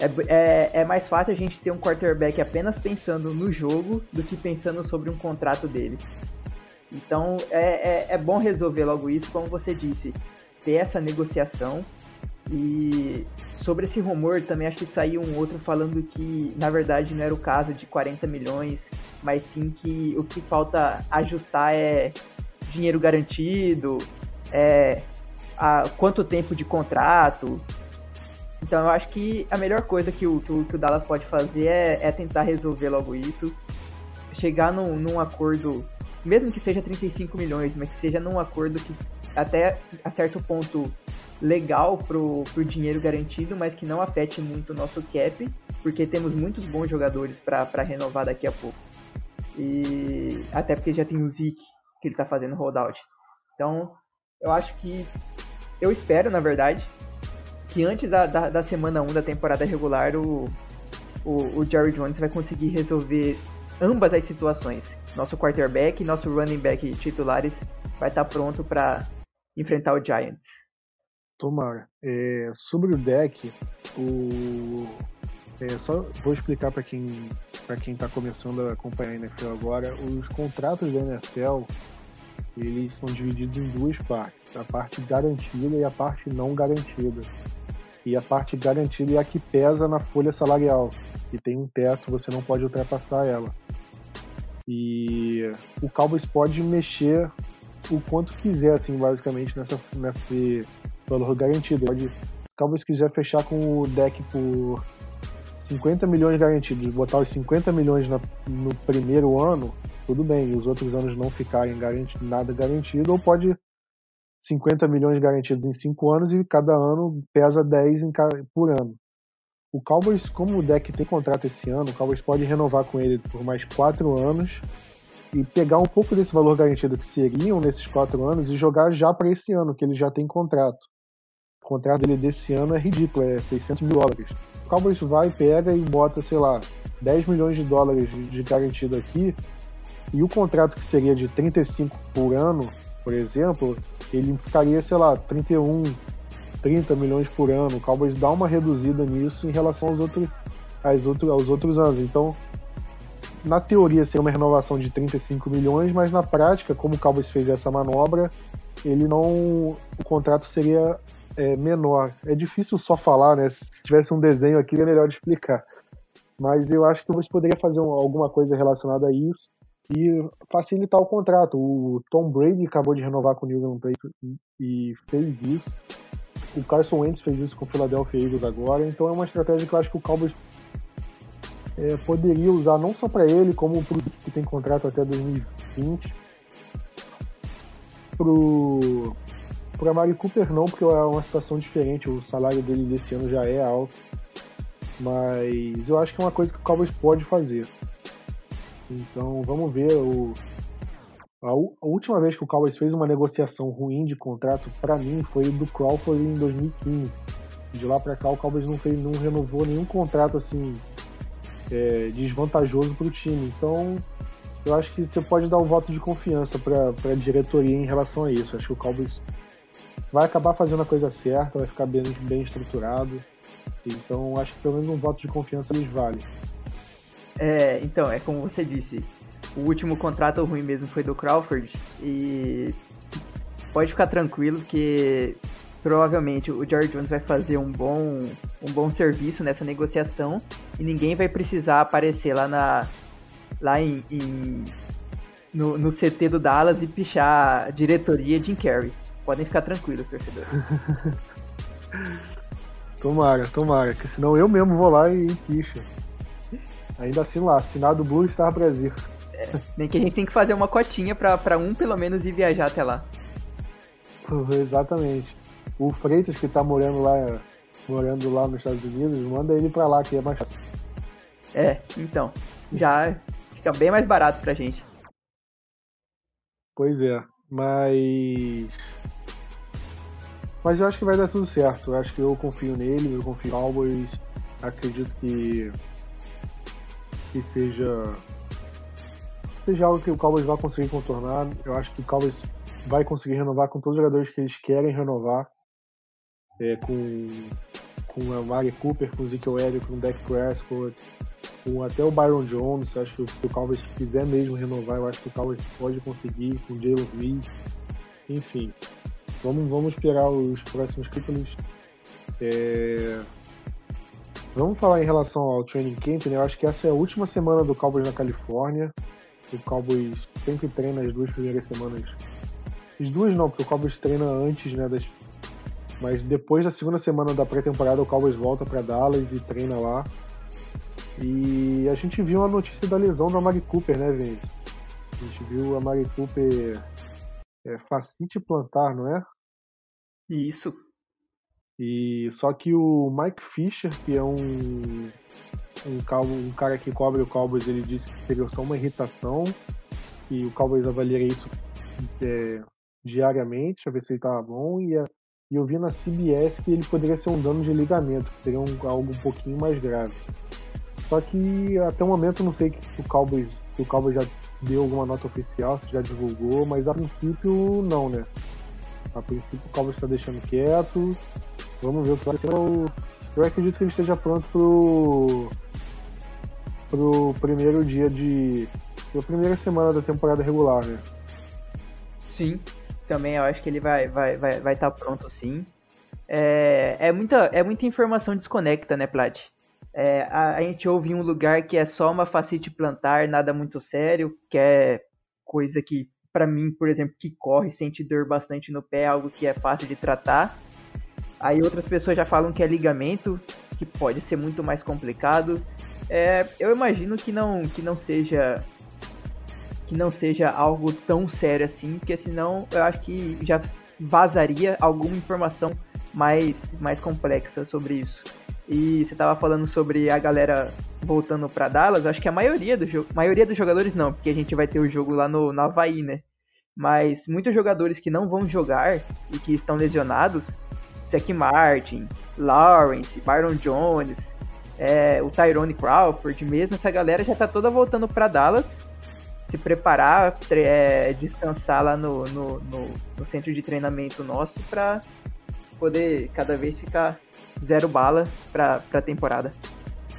é, é, é, mais fácil a gente ter um quarterback apenas pensando no jogo do que pensando sobre um contrato dele. Então é, é, é bom resolver logo isso, como você disse, ter essa negociação. E sobre esse rumor também acho que saiu um outro falando que na verdade não era o caso de 40 milhões, mas sim que o que falta ajustar é dinheiro garantido, é a, quanto tempo de contrato. Então eu acho que a melhor coisa que o, que o, que o Dallas pode fazer é, é, tentar resolver logo isso, chegar num, num acordo mesmo que seja 35 milhões, mas que seja num acordo que até a certo ponto legal pro, pro dinheiro garantido, mas que não afete muito o nosso cap, porque temos muitos bons jogadores para renovar daqui a pouco. E até porque já tem o Zeke que ele tá fazendo holdout. Então, eu acho que eu espero, na verdade, que antes da, da, da semana 1 da temporada regular o, o, o Jerry Jones vai conseguir resolver ambas as situações nosso quarterback nosso running back titulares vai estar pronto para enfrentar o Giants. Tomara. É, sobre o deck, o é, só vou explicar para quem para quem está começando a acompanhar a NFL agora, os contratos da NFL eles são divididos em duas partes, a parte garantida e a parte não garantida. E a parte garantida é a que pesa na folha salarial, e tem um teto, você não pode ultrapassar ela. E o Cowboys pode mexer o quanto quiser, assim, basicamente, nessa, nesse valor garantido. Pode, o Cowboys quiser fechar com o deck por 50 milhões garantidos, botar os 50 milhões na, no primeiro ano, tudo bem, e os outros anos não ficarem garanti, nada garantido, ou pode 50 milhões garantidos em 5 anos e cada ano pesa 10 em, por ano. O Cowboys, como o deck tem contrato esse ano, o Cowboys pode renovar com ele por mais quatro anos e pegar um pouco desse valor garantido que seriam nesses quatro anos e jogar já para esse ano, que ele já tem contrato. O contrato dele desse ano é ridículo, é 600 mil dólares. O Cowboys vai, pega e bota, sei lá, 10 milhões de dólares de garantido aqui e o contrato que seria de 35 por ano, por exemplo, ele ficaria, sei lá, 31, 30 milhões por ano. O Cowboys dá uma reduzida nisso em relação aos outros, aos outros, aos outros anos. Então, na teoria seria uma renovação de 35 milhões, mas na prática, como o Cowboys fez essa manobra, ele não. O contrato seria é, menor. É difícil só falar, né? Se tivesse um desenho aqui, é melhor de explicar. Mas eu acho que você poderia fazer um, alguma coisa relacionada a isso e facilitar o contrato. O Tom Brady acabou de renovar com o New England Patriots e fez isso. O Carson Wentz fez isso com o Philadelphia Eagles agora, então é uma estratégia que eu acho que o Cowboys é, poderia usar não só para ele, como para o que tem contrato até 2020. Pro, Para Mari Cooper não, porque é uma situação diferente, o salário dele desse ano já é alto. Mas eu acho que é uma coisa que o Cowboys pode fazer. Então vamos ver. O... A, a última vez que o Cowboys fez uma negociação ruim de contrato, para mim, foi do Crawford em 2015. De lá para cá o Cowboys não, fez, não renovou nenhum contrato assim é, desvantajoso para o time. Então eu acho que você pode dar um voto de confiança para a diretoria em relação a isso. Acho que o Cowboys vai acabar fazendo a coisa certa, vai ficar bem, bem estruturado. Então acho que pelo menos um voto de confiança eles vale. É, então, é como você disse, o último contrato ruim mesmo foi do Crawford e pode ficar tranquilo que provavelmente o George Jones vai fazer um bom, um bom serviço nessa negociação e ninguém vai precisar aparecer lá na lá em, em no, no, CT do Dallas e pichar a diretoria Jim Carrey. Podem ficar tranquilos, torcedores. tomara, tomara, que senão eu mesmo vou lá e picho. Ainda assim lá, assinado Blue Star Brasil. É, nem que a gente tem que fazer uma cotinha pra, pra um pelo menos ir viajar até lá. Exatamente. O Freitas que tá morando lá, morando lá nos Estados Unidos, manda ele pra lá que é mais fácil. É, então. Já fica bem mais barato pra gente. Pois é, mas. Mas eu acho que vai dar tudo certo. Eu acho que eu confio nele, eu confio no Cowboys. Acredito que que seja seja algo que o Cowboys vai conseguir contornar. Eu acho que o Cowboys vai conseguir renovar com todos os jogadores que eles querem renovar. É, com, com a Mari Cooper, com o Ezekiel Elliott, com o Dak Prescott, com até o Byron Jones. Acho que se o Cowboys quiser mesmo renovar, eu acho que o Cowboys pode conseguir com o Jalen Smith. Enfim, vamos, vamos esperar os próximos títulos. É, Vamos falar em relação ao training camp, né? Eu acho que essa é a última semana do Cowboys na Califórnia. O Cowboys sempre treina as duas primeiras semanas. As duas não, porque o Cowboys treina antes, né? Das... Mas depois da segunda semana da pré-temporada, o Cowboys volta para Dallas e treina lá. E a gente viu a notícia da lesão da Mari Cooper, né, Vince? A gente viu a Mari Cooper é, facite plantar, não é? Isso. E só que o Mike Fisher, que é um um, um cara que cobre o Cowboys, ele disse que seria só uma irritação e o Cowboys avaliaria isso é, diariamente, a ver se ele estava bom e, a, e eu vi na CBS que ele poderia ser um dano de ligamento, que seria um, algo um pouquinho mais grave. Só que até o momento eu não sei que o Cowboys, se o Cowboys já deu alguma nota oficial, se já divulgou, mas a princípio não, né? A princípio o Cowboys está deixando quieto, Vamos ver o que vai ser. Eu acredito que ele esteja pronto pro, pro primeiro dia de. a primeira semana da temporada regular, né? Sim, também eu acho que ele vai vai vai vai estar tá pronto sim. É, é, muita, é muita informação desconecta, né, Plat? É, a, a, gente ouve em um lugar que é só uma facite plantar, nada muito sério, que é coisa que, para mim, por exemplo, que corre, sente dor bastante no pé, é algo que é fácil de tratar. Aí outras pessoas já falam que é ligamento, que pode ser muito mais complicado. É, eu imagino que não, que não seja que não seja algo tão sério assim, porque senão eu acho que já vazaria alguma informação mais, mais complexa sobre isso. E você estava falando sobre a galera voltando para Dallas, acho que a maioria, do maioria dos jogadores não, porque a gente vai ter o jogo lá no, no Havaí, né? Mas muitos jogadores que não vão jogar e que estão lesionados Zach Martin, Lawrence, Byron Jones, é, o Tyrone Crawford mesmo, essa galera já tá toda voltando para Dallas, se preparar, é, descansar lá no, no, no, no, centro de treinamento nosso para poder cada vez ficar zero bala pra, pra temporada.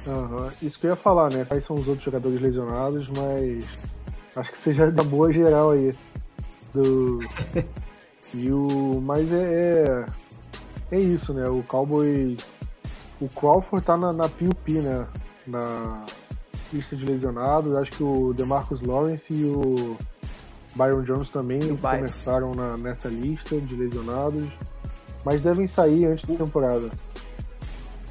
Uhum. Isso que eu ia falar, né? Quais são os outros jogadores lesionados, mas acho que você já dá boa geral aí. Do... e o... Mas é, é é isso, né? O Cowboy. O Crawford tá na, na PUP, né? Na lista de lesionados. Acho que o DeMarcus Lawrence e o Byron Jones também começaram na, nessa lista de lesionados. Mas devem sair antes da temporada.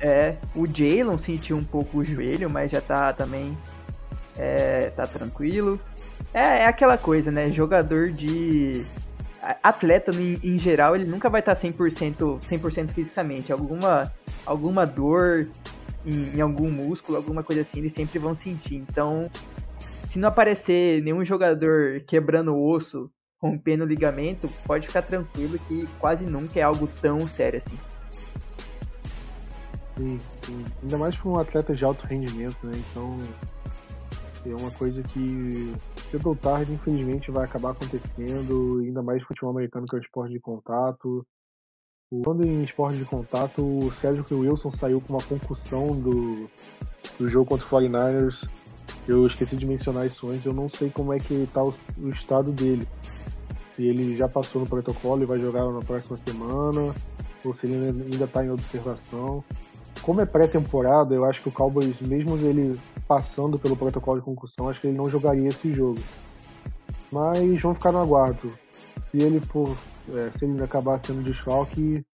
É, o Jalen sentiu um pouco o joelho, mas já tá também. É, tá tranquilo. É, é aquela coisa, né? Jogador de atleta em, em geral, ele nunca vai estar 100%, 100 fisicamente. Alguma, alguma dor em, em, algum músculo, alguma coisa assim, eles sempre vão sentir. Então, se não aparecer nenhum jogador quebrando o osso, rompendo o ligamento, pode ficar tranquilo que quase nunca é algo tão sério assim. Sim, sim. Ainda mais para um atleta de alto rendimento, né? Então é uma coisa que cedo ou tarde, infelizmente, vai acabar acontecendo, ainda mais futebol americano que é um esporte de contato. Quando em esporte de contato, o Sérgio Wilson saiu com uma concussão do, do jogo contra o 49ers. Eu esqueci de mencionar isso antes, eu não sei como é que está o, o estado dele. Se ele já passou no protocolo e vai jogar na próxima semana, ou se ele ainda está em observação. Como é pré-temporada, eu acho que o Cowboys, mesmo ele passando pelo protocolo de concussão, acho que ele não jogaria esse jogo. Mas vamos ficar no aguardo. Se ele, por, é, se ele acabar sendo desfalque,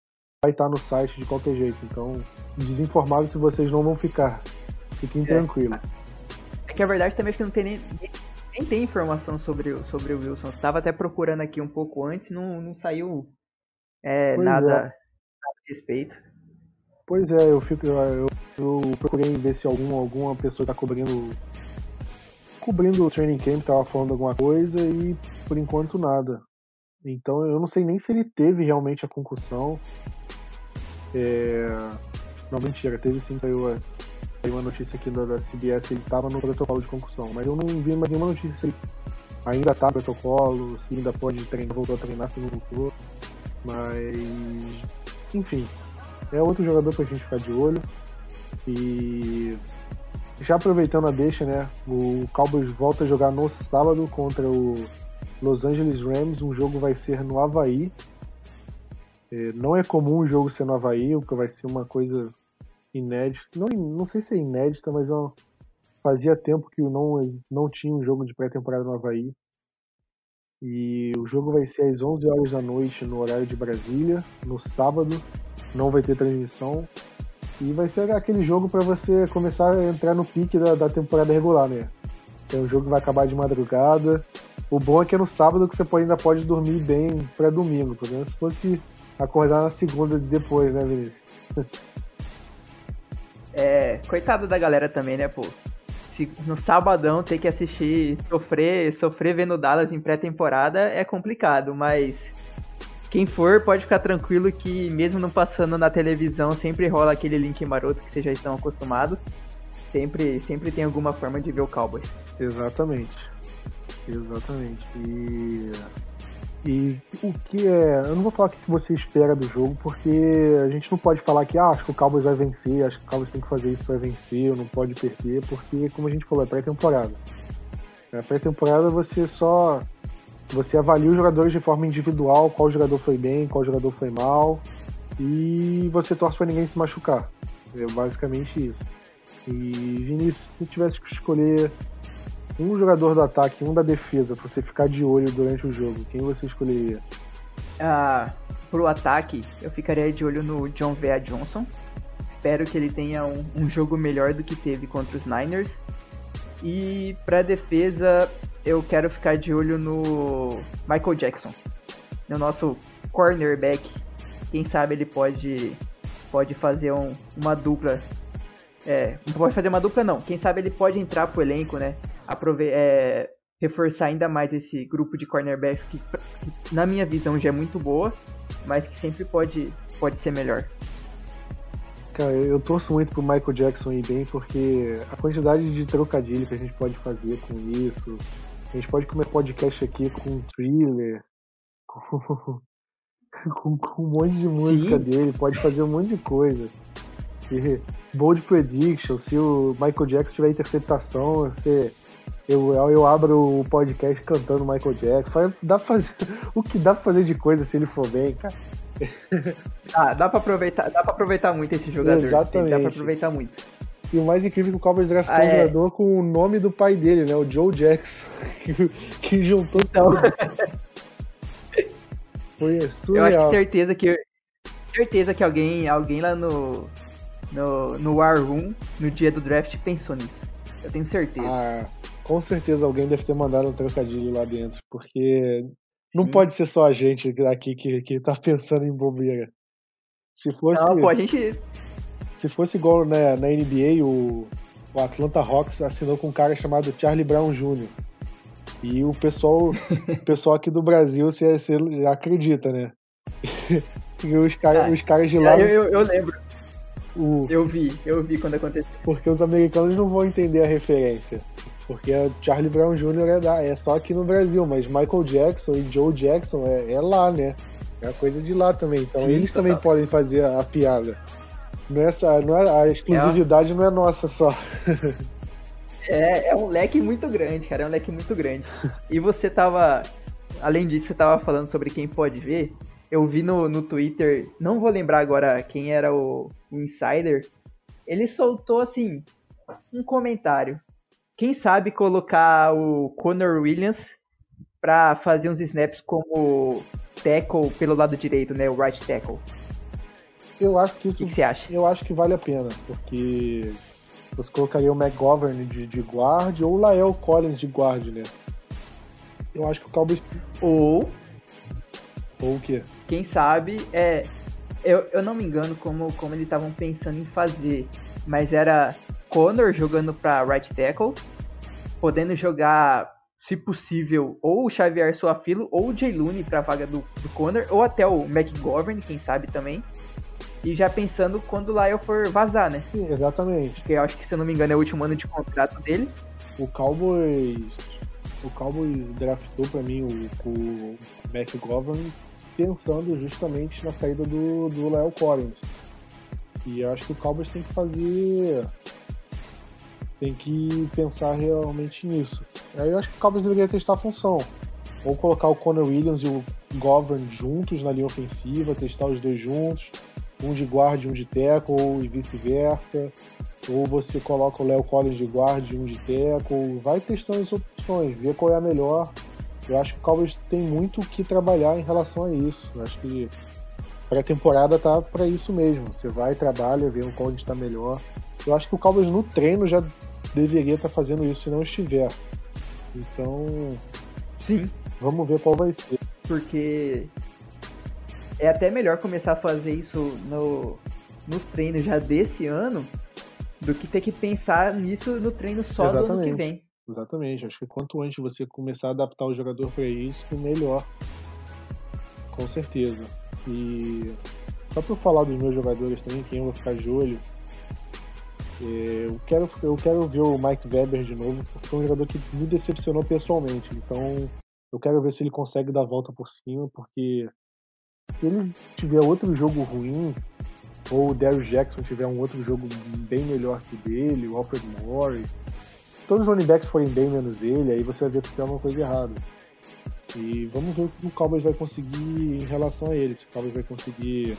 vai estar no site de qualquer jeito. Então, desinformado se vocês não vão ficar. Fiquem é. tranquilos. É que a verdade também é que não tem nem, nem tem informação sobre, o, sobre o Wilson. Estava até procurando aqui um pouco antes, não, não saiu é, nada, é. nada a respeito. Pois é, eu fico. Eu, eu procurei ver se algum, alguma pessoa tá cobrindo. Cobrindo o training camp, tava falando alguma coisa e por enquanto nada. Então eu não sei nem se ele teve realmente a concussão. É... Não, mentira, teve sim, saiu, saiu uma notícia aqui da, da CBS, ele tava no protocolo de concussão, mas eu não vi mais nenhuma notícia se ele ainda tá no protocolo, se ainda pode treinar, voltou a treinar, se não voltou. Mas. Enfim, é outro jogador pra gente ficar de olho. E já aproveitando a deixa, né? O Cowboys volta a jogar no sábado contra o Los Angeles Rams. Um jogo vai ser no Havaí. É, não é comum o jogo ser no Havaí, porque vai ser uma coisa inédita. Não, não sei se é inédita, mas ó, fazia tempo que não, não tinha um jogo de pré-temporada no Havaí. E o jogo vai ser às 11 horas da noite no horário de Brasília, no sábado não vai ter transmissão. E vai ser aquele jogo para você começar a entrar no pique da, da temporada regular, né? É um jogo que vai acabar de madrugada. O bom é que é no sábado que você ainda pode dormir bem para domingo, por exemplo, se fosse acordar na segunda depois, né, Vinícius? É, coitado da galera também, né, pô? Se no sabadão ter que assistir, sofrer, sofrer vendo Dallas em pré-temporada é complicado, mas quem for pode ficar tranquilo que mesmo não passando na televisão, sempre rola aquele link maroto que vocês já estão acostumados. Sempre, sempre tem alguma forma de ver o Cowboys. Exatamente. Exatamente. E e o que é. Eu não vou falar o que você espera do jogo, porque a gente não pode falar que ah, acho que o Cowboys vai vencer, acho que o Cowboys tem que fazer isso para vencer, não pode perder, porque, como a gente falou, é pré-temporada. É pré-temporada você só você avalia os jogadores de forma individual, qual jogador foi bem, qual jogador foi mal, e você torce para ninguém se machucar. É basicamente isso. E Vinícius, se tivesse que escolher um jogador do ataque e um da defesa pra você ficar de olho durante o jogo, quem você escolheria? Ah, pro ataque, eu ficaria de olho no John Vea Johnson. Espero que ele tenha um, um jogo melhor do que teve contra os Niners. E pra defesa, eu quero ficar de olho no Michael Jackson, no nosso cornerback. Quem sabe ele pode pode fazer um, uma dupla. É, não pode fazer uma dupla não. Quem sabe ele pode entrar pro elenco, né? Aprove é, reforçar ainda mais esse grupo de cornerbacks que, que, na minha visão já é muito boa, mas que sempre pode pode ser melhor. Cara, eu torço muito pro Michael Jackson ir bem, porque a quantidade de trocadilho que a gente pode fazer com isso, a gente pode comer podcast aqui com thriller, com, com, com um monte de música Sim. dele, pode fazer um monte de coisa. E bold prediction, se o Michael Jackson tiver interpretação, você, eu, eu abro o podcast cantando Michael Jackson. Dá pra fazer o que dá pra fazer de coisa se ele for bem, cara. Ah, dá pra aproveitar, dá pra aproveitar muito esse jogador. Exatamente. Dá pra aproveitar muito. E o mais incrível é que o Cowboys draftou ah, um é. jogador com o nome do pai dele, né? O Joe Jackson. Que, que juntou então. Foi surreal. Eu acho que certeza que certeza que alguém, alguém lá no no, no War Room, no dia do draft, pensou nisso. Eu tenho certeza. Ah, com certeza alguém deve ter mandado um trocadilho lá dentro, porque Não Sim. pode ser só a gente aqui que, que tá pensando em bobeira. Se fosse, Não, pô, a gente. Se fosse igual na, na NBA, o, o Atlanta Hawks assinou com um cara chamado Charlie Brown Jr. E o pessoal, o pessoal aqui do Brasil você, você acredita, né? e os, cara, Ah, os caras de lá, Eu, eu, eu lembro, o, eu vi, eu vi quando aconteceu. porque os americanos não vão entender a referência. Porque Charlie Brown Jr. é, da, é só aqui no Brasil, mas Michael Jackson e Joe Jackson é, é lá, né? É a coisa de lá também. Então Sim, eles total. também podem fazer a, a piada. Não é, essa, não é a exclusividade não é nossa só. É, é um leque muito grande, cara. É um leque muito grande. E você tava. Além disso, você tava falando sobre quem pode ver. Eu vi no, no Twitter, não vou lembrar agora quem era o, o insider. Ele soltou assim um comentário. Quem sabe colocar o Conor Williams pra fazer uns snaps como tackle pelo lado direito, né? O right tackle. Eu acho que O isso que, que você acha? eu acho que vale a pena, porque você colocaria o McGovern de, de guard ou o Lael Collins de guard, né? Eu acho que o Cowboys. Ou Ou o quê? quem sabe, é. Eu, eu não me engano como, como eles estavam pensando em fazer, mas era Connor jogando pra right tackle, podendo jogar, se possível, ou o Xavier Suafilo ou o Jay Looney pra vaga do, do Connor, ou até o McGovern, quem sabe também. E já pensando quando o Lyle for vazar, né? Sim, exatamente. Porque eu acho que, se eu não me engano, é o último ano de contrato dele. O Cowboys. O Cowboys draftou pra mim o, o McGovern pensando justamente na saída do, do Lyle Collins. E eu acho que o Cowboys tem que fazer. Tem que pensar realmente nisso. Aí eu acho que o Cowboys deveria testar a função. Ou colocar o Conor Williams e o Govern juntos na linha ofensiva, testar os dois juntos. Um de guard e um de tackle e vice-versa ou você coloca o Léo Collins de guarda e um de tackle, vai testando as opções, vê qual é a melhor. Eu acho que o Cowboys tem muito o que trabalhar em relação a isso. Eu acho que pré-temporada tá para isso mesmo. Você vai, trabalha, vê qual está melhor. Eu acho que o Cowboys no treino já deveria estar fazendo isso, se não estiver. Então, Sim. vamos ver qual vai ser. Porque é até melhor começar a fazer isso no, nos treinos já desse ano do que ter que pensar nisso no treino só do ano que Exatamente. vem. Exatamente. Acho que quanto antes você começar a adaptar o jogador para isso, melhor. Com certeza. E só para eu falar dos meus jogadores também, quem eu vou ficar de olho, é, eu, quero, eu quero ver o Mike Weber de novo, porque foi um jogador que me decepcionou pessoalmente. Então eu quero ver se ele consegue dar a volta por cima, porque se ele tiver outro jogo ruim, ou o Darius Jackson tiver um outro jogo bem melhor que o dele, o Alfred Morris, todos os running backs forem bem menos ele, aí você vai ver que tem alguma coisa errada. E vamos ver o que o Cowboys vai conseguir em relação a ele. Se o Cowboys vai conseguir.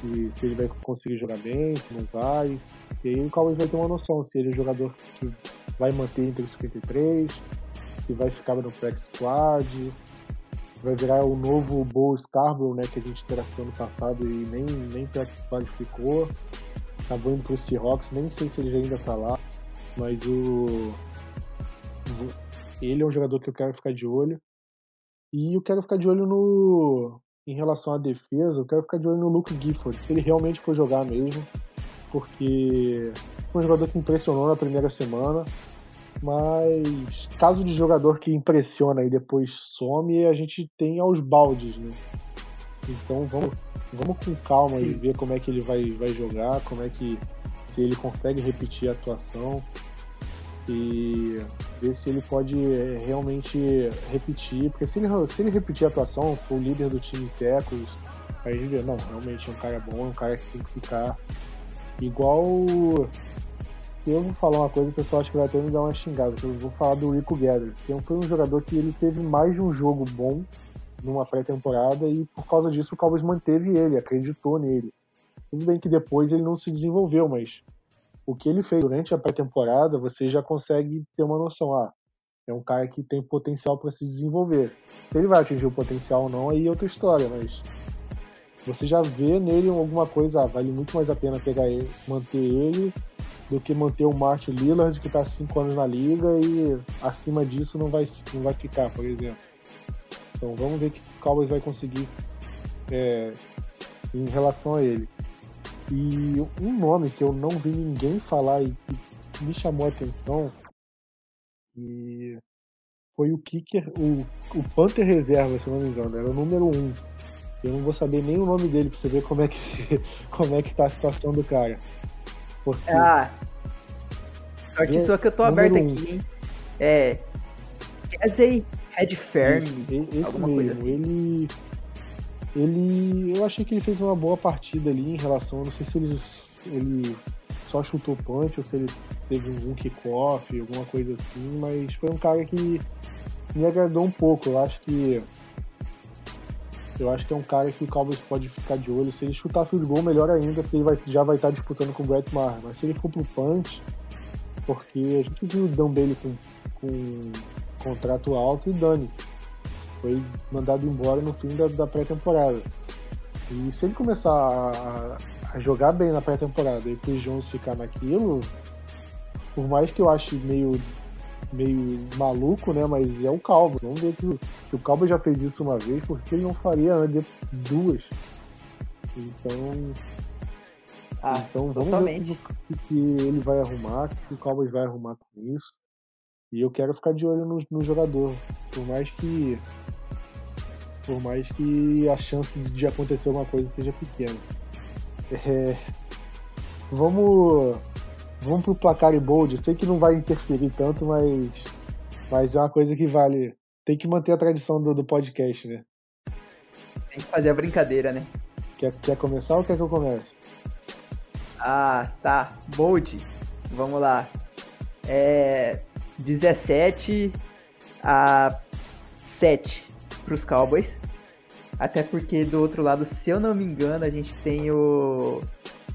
Se, se ele vai conseguir jogar bem, se não vai. E aí o Cowboys vai ter uma noção se ele é um jogador que vai manter entre os 53, se vai ficar no practice squad, vai virar o novo Bo Scarborough, né, que a gente draftou ano passado e nem, nem practice squad ficou. Acabou indo pro Seahawks, nem sei se ele ainda tá lá. Mas o. Ele é um jogador que eu quero ficar de olho. E eu quero ficar de olho no. Em relação à defesa, eu quero ficar de olho no Luke Gifford, se ele realmente for jogar mesmo. Porque foi um jogador que impressionou na primeira semana. Mas caso de jogador que impressiona e depois some, a gente tem aos baldes, né? Então vamos, vamos com calma e ver como é que ele vai, vai jogar, como é que se ele consegue repetir a atuação e ver se ele pode é, realmente repetir, porque se ele, se ele repetir a atuação, for o líder do time em tecos, aí a gente vê, não, realmente é um cara bom, é um cara que tem que ficar igual. Eu vou falar uma coisa, o pessoal acho que vai até me dar uma xingada, eu vou falar do Rico Gathers, que foi um jogador que ele teve mais de um jogo bom numa pré-temporada e por causa disso o Cowboys manteve ele, acreditou nele. Tudo bem que depois ele não se desenvolveu, mas o que ele fez durante a pré-temporada, você já consegue ter uma noção. Ah, é um cara que tem potencial para se desenvolver. Se ele vai atingir o potencial ou não, aí é outra história, mas você já vê nele alguma coisa, ah, vale muito mais a pena pegar ele, manter ele do que manter o Martin Lillard, que está há 5 anos na liga e acima disso não vai, não vai ficar, por exemplo. atenção. Vamos ver o que o Cowboys vai conseguir é, em relação a ele. E um nome que eu não vi ninguém falar e que me chamou a atenção e foi o kicker, o, o Panther reserva, se não me engano, era o número um. Eu não vou saber nem o nome dele pra você ver como é que, como é que tá a situação do cara. Porque... Ah, só que só que eu tô aberto um. aqui, hein? É. Casey Red Ferm. Esse mesmo, assim. ele ele. Eu achei que ele fez uma boa partida ali em relação. Não sei se ele, ele só chutou punch ou se ele teve um kickoff, alguma coisa assim, mas foi um cara que me agradou um pouco. Eu acho que. Eu acho que é um cara que o Cowboys pode ficar de olho. Se ele chutar field goal, melhor ainda, porque ele vai, já vai estar disputando com o Brett Maher. Mas se ele for pro punch, porque a gente viu o Dan Bailey com, com contrato alto e dane foi mandado embora no fim da, da pré-temporada. E se ele começar a, a jogar bem na pré-temporada e o Jones ficar naquilo, por mais que eu ache meio, meio maluco, né? Mas é o Calvo. Vamos ver que, que o Calvo já fez isso uma vez, porque ele não faria duas. Então. Ah, então vamos totalmente. ver o que, ele vai arrumar, o que o Cowboys vai arrumar com isso. E eu quero ficar de olho no, no jogador. Por mais que por mais que a chance de acontecer alguma coisa seja pequena. É, vamos, vamos pro placar e bold. Eu sei que não vai interferir tanto, mas, mas é uma coisa que vale. Tem que manter a tradição do, do podcast, né? Tem que fazer a brincadeira, né? Quer, quer começar ou quer que eu comece? Ah, tá. Bold. Vamos lá. É 17 a 7 para os Cowboys. Até porque do outro lado, se eu não me engano, a gente tem o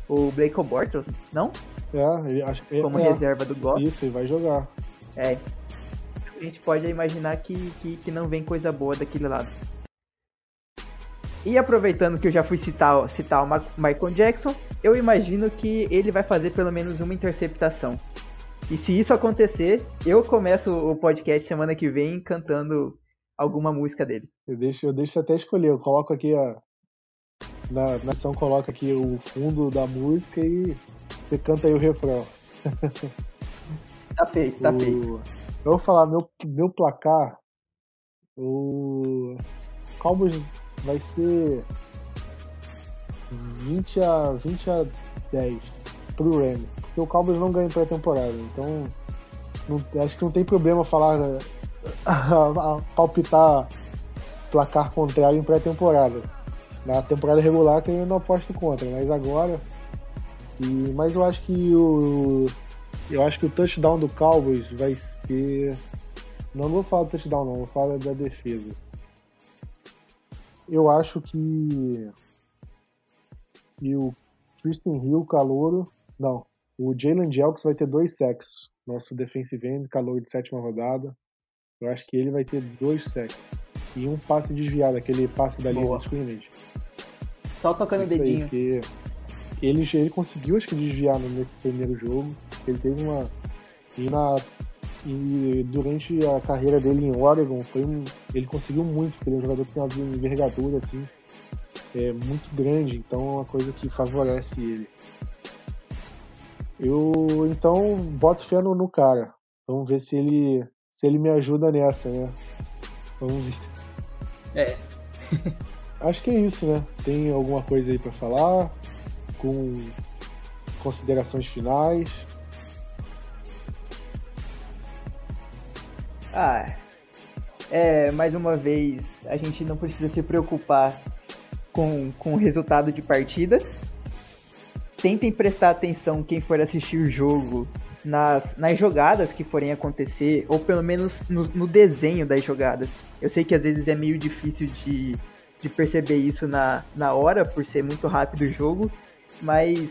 o Blake Bortles, não? É, ele acho que como é, reserva do Goff. Isso, ele vai jogar. É. A gente pode imaginar que, que, que não vem coisa boa daquele lado. E aproveitando que eu já fui citar, citar o Michael Jackson, eu imagino que ele vai fazer pelo menos uma interceptação. E se isso acontecer, eu começo o podcast semana que vem cantando alguma música dele. Eu deixo, eu deixo até escolher, eu coloco aqui a. Na nação coloca aqui o fundo da música e você canta aí o refrão. Tá feito, tá o... feito. Eu vou falar, meu, meu placar. O Cowboys vai ser 20 a, 20 a 10 pro Rams. Porque o Cowboys não ganha pré-temporada. Então, não, acho que não tem problema falar a palpitar placar contrário em pré-temporada. Na temporada regular que eu não aposto contra, mas agora. E, mas eu acho que o. Eu acho que o touchdown do Cowboys vai ser. Não vou falar do touchdown não, vou falar da defesa. Eu acho que. Que o Christian Hill, calouro. Não. O Jalen Jelks vai ter dois sacks. Nosso defensive end, calor de sétima rodada. Eu acho que ele vai ter dois sacks. E um passe desviado, aquele passe da linha de scrimmage. Só tocando o dedinho. Aí, que ele, ele conseguiu, acho que, desviar nesse primeiro jogo. Ele teve uma. E, na, e durante a carreira dele em Oregon, foi um, ele conseguiu muito, porque ele é um jogador que tem uma envergadura assim, é, muito grande, então é uma coisa que favorece ele. Eu então boto fé no, no cara. Vamos ver se ele se ele me ajuda nessa, né? Vamos ver. É. Acho que é isso, né? Tem alguma coisa aí para falar? Com considerações finais? Ah, é, mais uma vez, a gente não precisa se preocupar com, com o resultado de partida. Tentem prestar atenção quem for assistir o jogo nas, nas jogadas que forem acontecer, ou pelo menos no, no, desenho das jogadas. Eu sei que às vezes é meio difícil de, de perceber isso na, na hora, por ser muito rápido o jogo, mas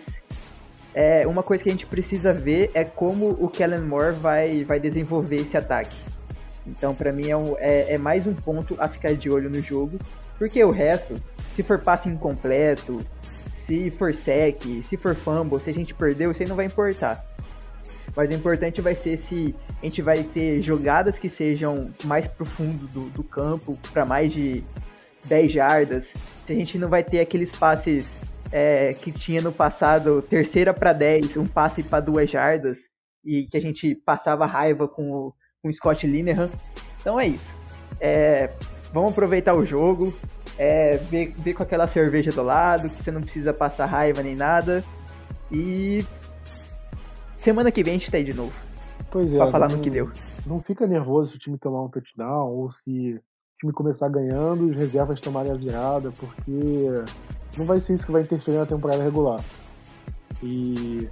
é, uma coisa que a gente precisa ver é como o Kellen Moore vai, vai desenvolver esse ataque. Então, para mim, é, um, é, é mais um ponto a ficar de olho no jogo, porque o resto, se for passe incompleto, se for sec, se for fumble, se a gente perdeu, isso aí não vai importar Mas o importante vai ser se a gente vai ter jogadas que sejam mais profundo do, do campo, para mais de 10 jardas. Se a gente não vai ter aqueles passes é, que tinha no passado, terceira para 10, um passe para duas jardas, e que a gente passava raiva com o, com o Scott Linehan. Então é isso. É, vamos aproveitar o jogo, é, ver, ver com aquela cerveja do lado, que você não precisa passar raiva nem nada. E semana que vem a gente tá aí de novo. Pois é. Pra falar não, no que deu. Não fica nervoso se o time tomar um touchdown ou se time começar ganhando e os reservas tomarem a virada, porque não vai ser isso que vai interferir na temporada regular. E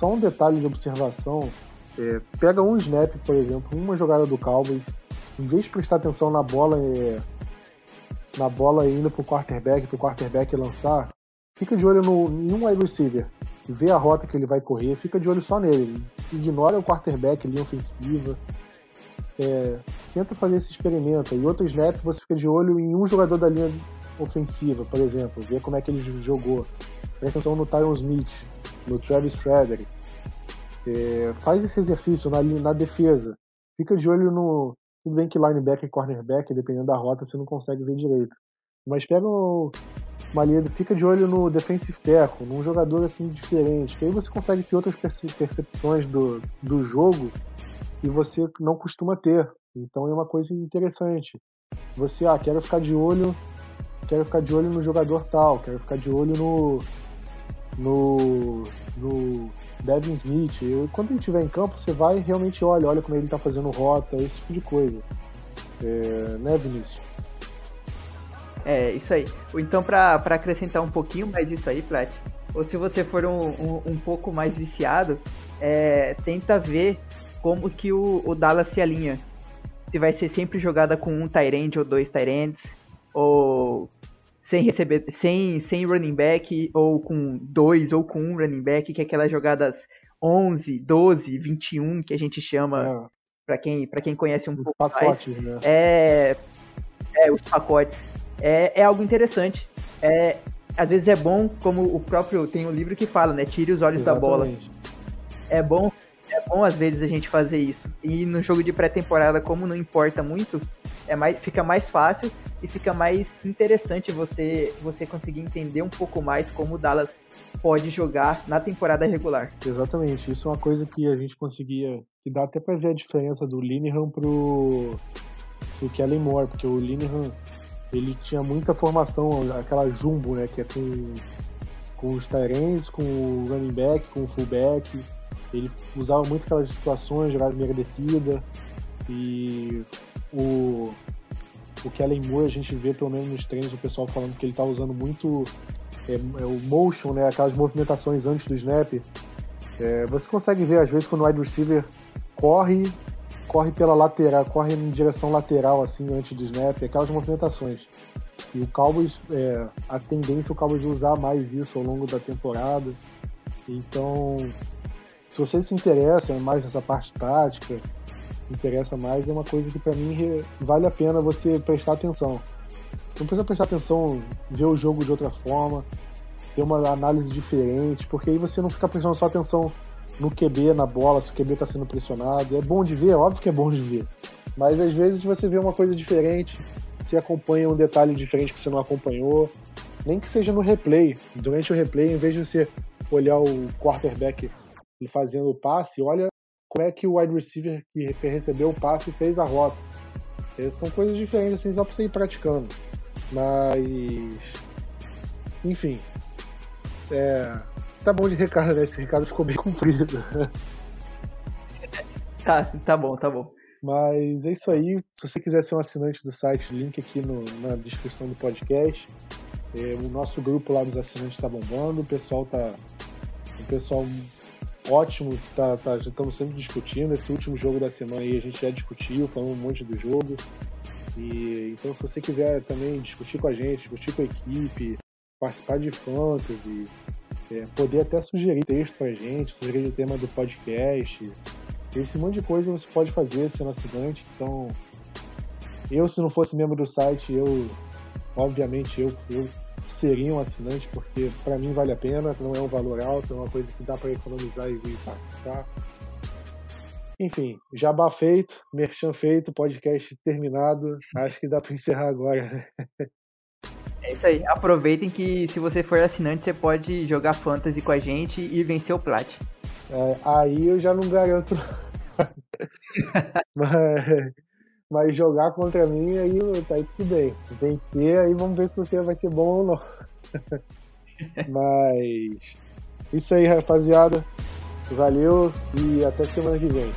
só um detalhe de observação, é, pega um snap, por exemplo, uma jogada do Cowboys, em vez de prestar atenção na bola é, na bola indo pro quarterback, pro quarterback lançar, fica de olho no, em um wide receiver, vê a rota que ele vai correr, fica de olho só nele. Ignora o quarterback, linha ofensiva. É, tenta fazer esse experimento. E outro snap, você fica de olho em um jogador da linha ofensiva, por exemplo, ver como é que ele jogou. Presta atenção no Tyron Smith, no Travis Frederick. É, faz esse exercício na, na defesa. Fica de olho no, tudo bem que linebacker e cornerback, dependendo da rota, você não consegue ver direito. Mas pega uma linha, fica de olho no defensive tackle, num jogador assim diferente, que aí você consegue ter outras percepções do, do jogo que você não costuma ter. Então é uma coisa interessante. Você, ah, quero ficar de olho, quero ficar de olho no jogador tal, quero ficar de olho no no, no Devin Smith. Quando ele estiver em campo, você vai e realmente olha, olha como ele está fazendo rota, esse tipo de coisa. É, né, Vinícius? É, isso aí. Então, para acrescentar um pouquinho mais isso aí, Plat, ou se você for um, um, um pouco mais viciado, é, tenta ver como que o, o, Dallas se alinha. Se vai ser sempre jogada com um Tyrant ou dois Tyrants, ou sem receber, sem, sem running back, ou com dois, ou com um running back, que é aquelas jogadas 11, 12, 21, que a gente chama, é. para quem, pra quem conhece um os pouco pacotes, mais. Né? É, é, os pacotes. É, é algo interessante. É, às vezes é bom, como o próprio, tem um livro que fala, né, tire os olhos Exatamente. da bola. É bom, é bom às vezes a gente fazer isso. E no jogo de pré-temporada, como não importa muito, é mais, fica mais fácil e fica mais interessante você, você conseguir entender um pouco mais como o Dallas pode jogar na temporada regular. Exatamente, isso é uma coisa que a gente conseguia, que dá até para ver a diferença do Linehan pro, pro Kellen Moore, porque o Linehan ele tinha muita formação, aquela jumbo, né, que é com, com os Tyrants, com o running back, com o fullback, ele usava muito aquelas situações, jogava de descida, e o, o Kellen Moore, a gente vê pelo menos nos treinos o pessoal falando que ele está usando muito é, é, o motion, né, aquelas movimentações antes do snap. É, você consegue ver às vezes quando o wide receiver corre, corre pela lateral, corre em direção lateral assim antes do snap, aquelas movimentações. E o Cowboys, é, a tendência é o Cowboys usar mais isso ao longo da temporada. Então, se você se interessa mais nessa parte tática, interessa mais, é uma coisa que para mim vale a pena você prestar atenção. Não precisa prestar atenção, ver o jogo de outra forma, ter uma análise diferente, porque aí você não fica prestando só atenção no QB, na bola, se o QB está sendo pressionado. É bom de ver, óbvio que é bom de ver. Mas às vezes você vê uma coisa diferente, você acompanha um detalhe diferente que você não acompanhou, nem que seja no replay. Durante o replay, em vez de você olhar o quarterback fazendo o passe, olha como é que o wide receiver que recebeu o passe fez a rota. são coisas diferentes, assim, só pra você ir praticando. Mas. Enfim. É, tá bom de recado, né? Esse recado ficou bem comprido. Tá, tá bom, tá bom. Mas é isso aí. Se você quiser ser um assinante do site, link aqui no, na descrição do podcast. É, o nosso grupo lá dos assinantes está bombando, o pessoal tá. O pessoal ótimo, tá, tá, estamos sempre discutindo. Esse último jogo da semana aí a gente já discutiu, falou um monte do jogo. E, então, se você quiser também discutir com a gente, discutir com a equipe, participar de fantasy, é, poder até sugerir texto pra gente, sugerir o tema do podcast, esse monte de coisa você pode fazer sendo assinante. Então, eu, se não fosse membro do site, eu, obviamente, eu, eu seria um assinante, porque para mim vale a pena, não é um valor alto, é uma coisa que dá para economizar e participar. Enfim, jabá feito, merchan feito, podcast terminado. Acho que dá para encerrar agora, né? É isso aí. Aproveitem que se você for assinante, você pode jogar Fantasy com a gente e vencer o Plat. É, aí eu já não garanto. mas, mas, jogar contra mim, aí, tá aí tudo bem. Vencer, aí vamos ver se você vai ser bom ou não. mas isso aí, rapaziada. Valeu e até semana que vem.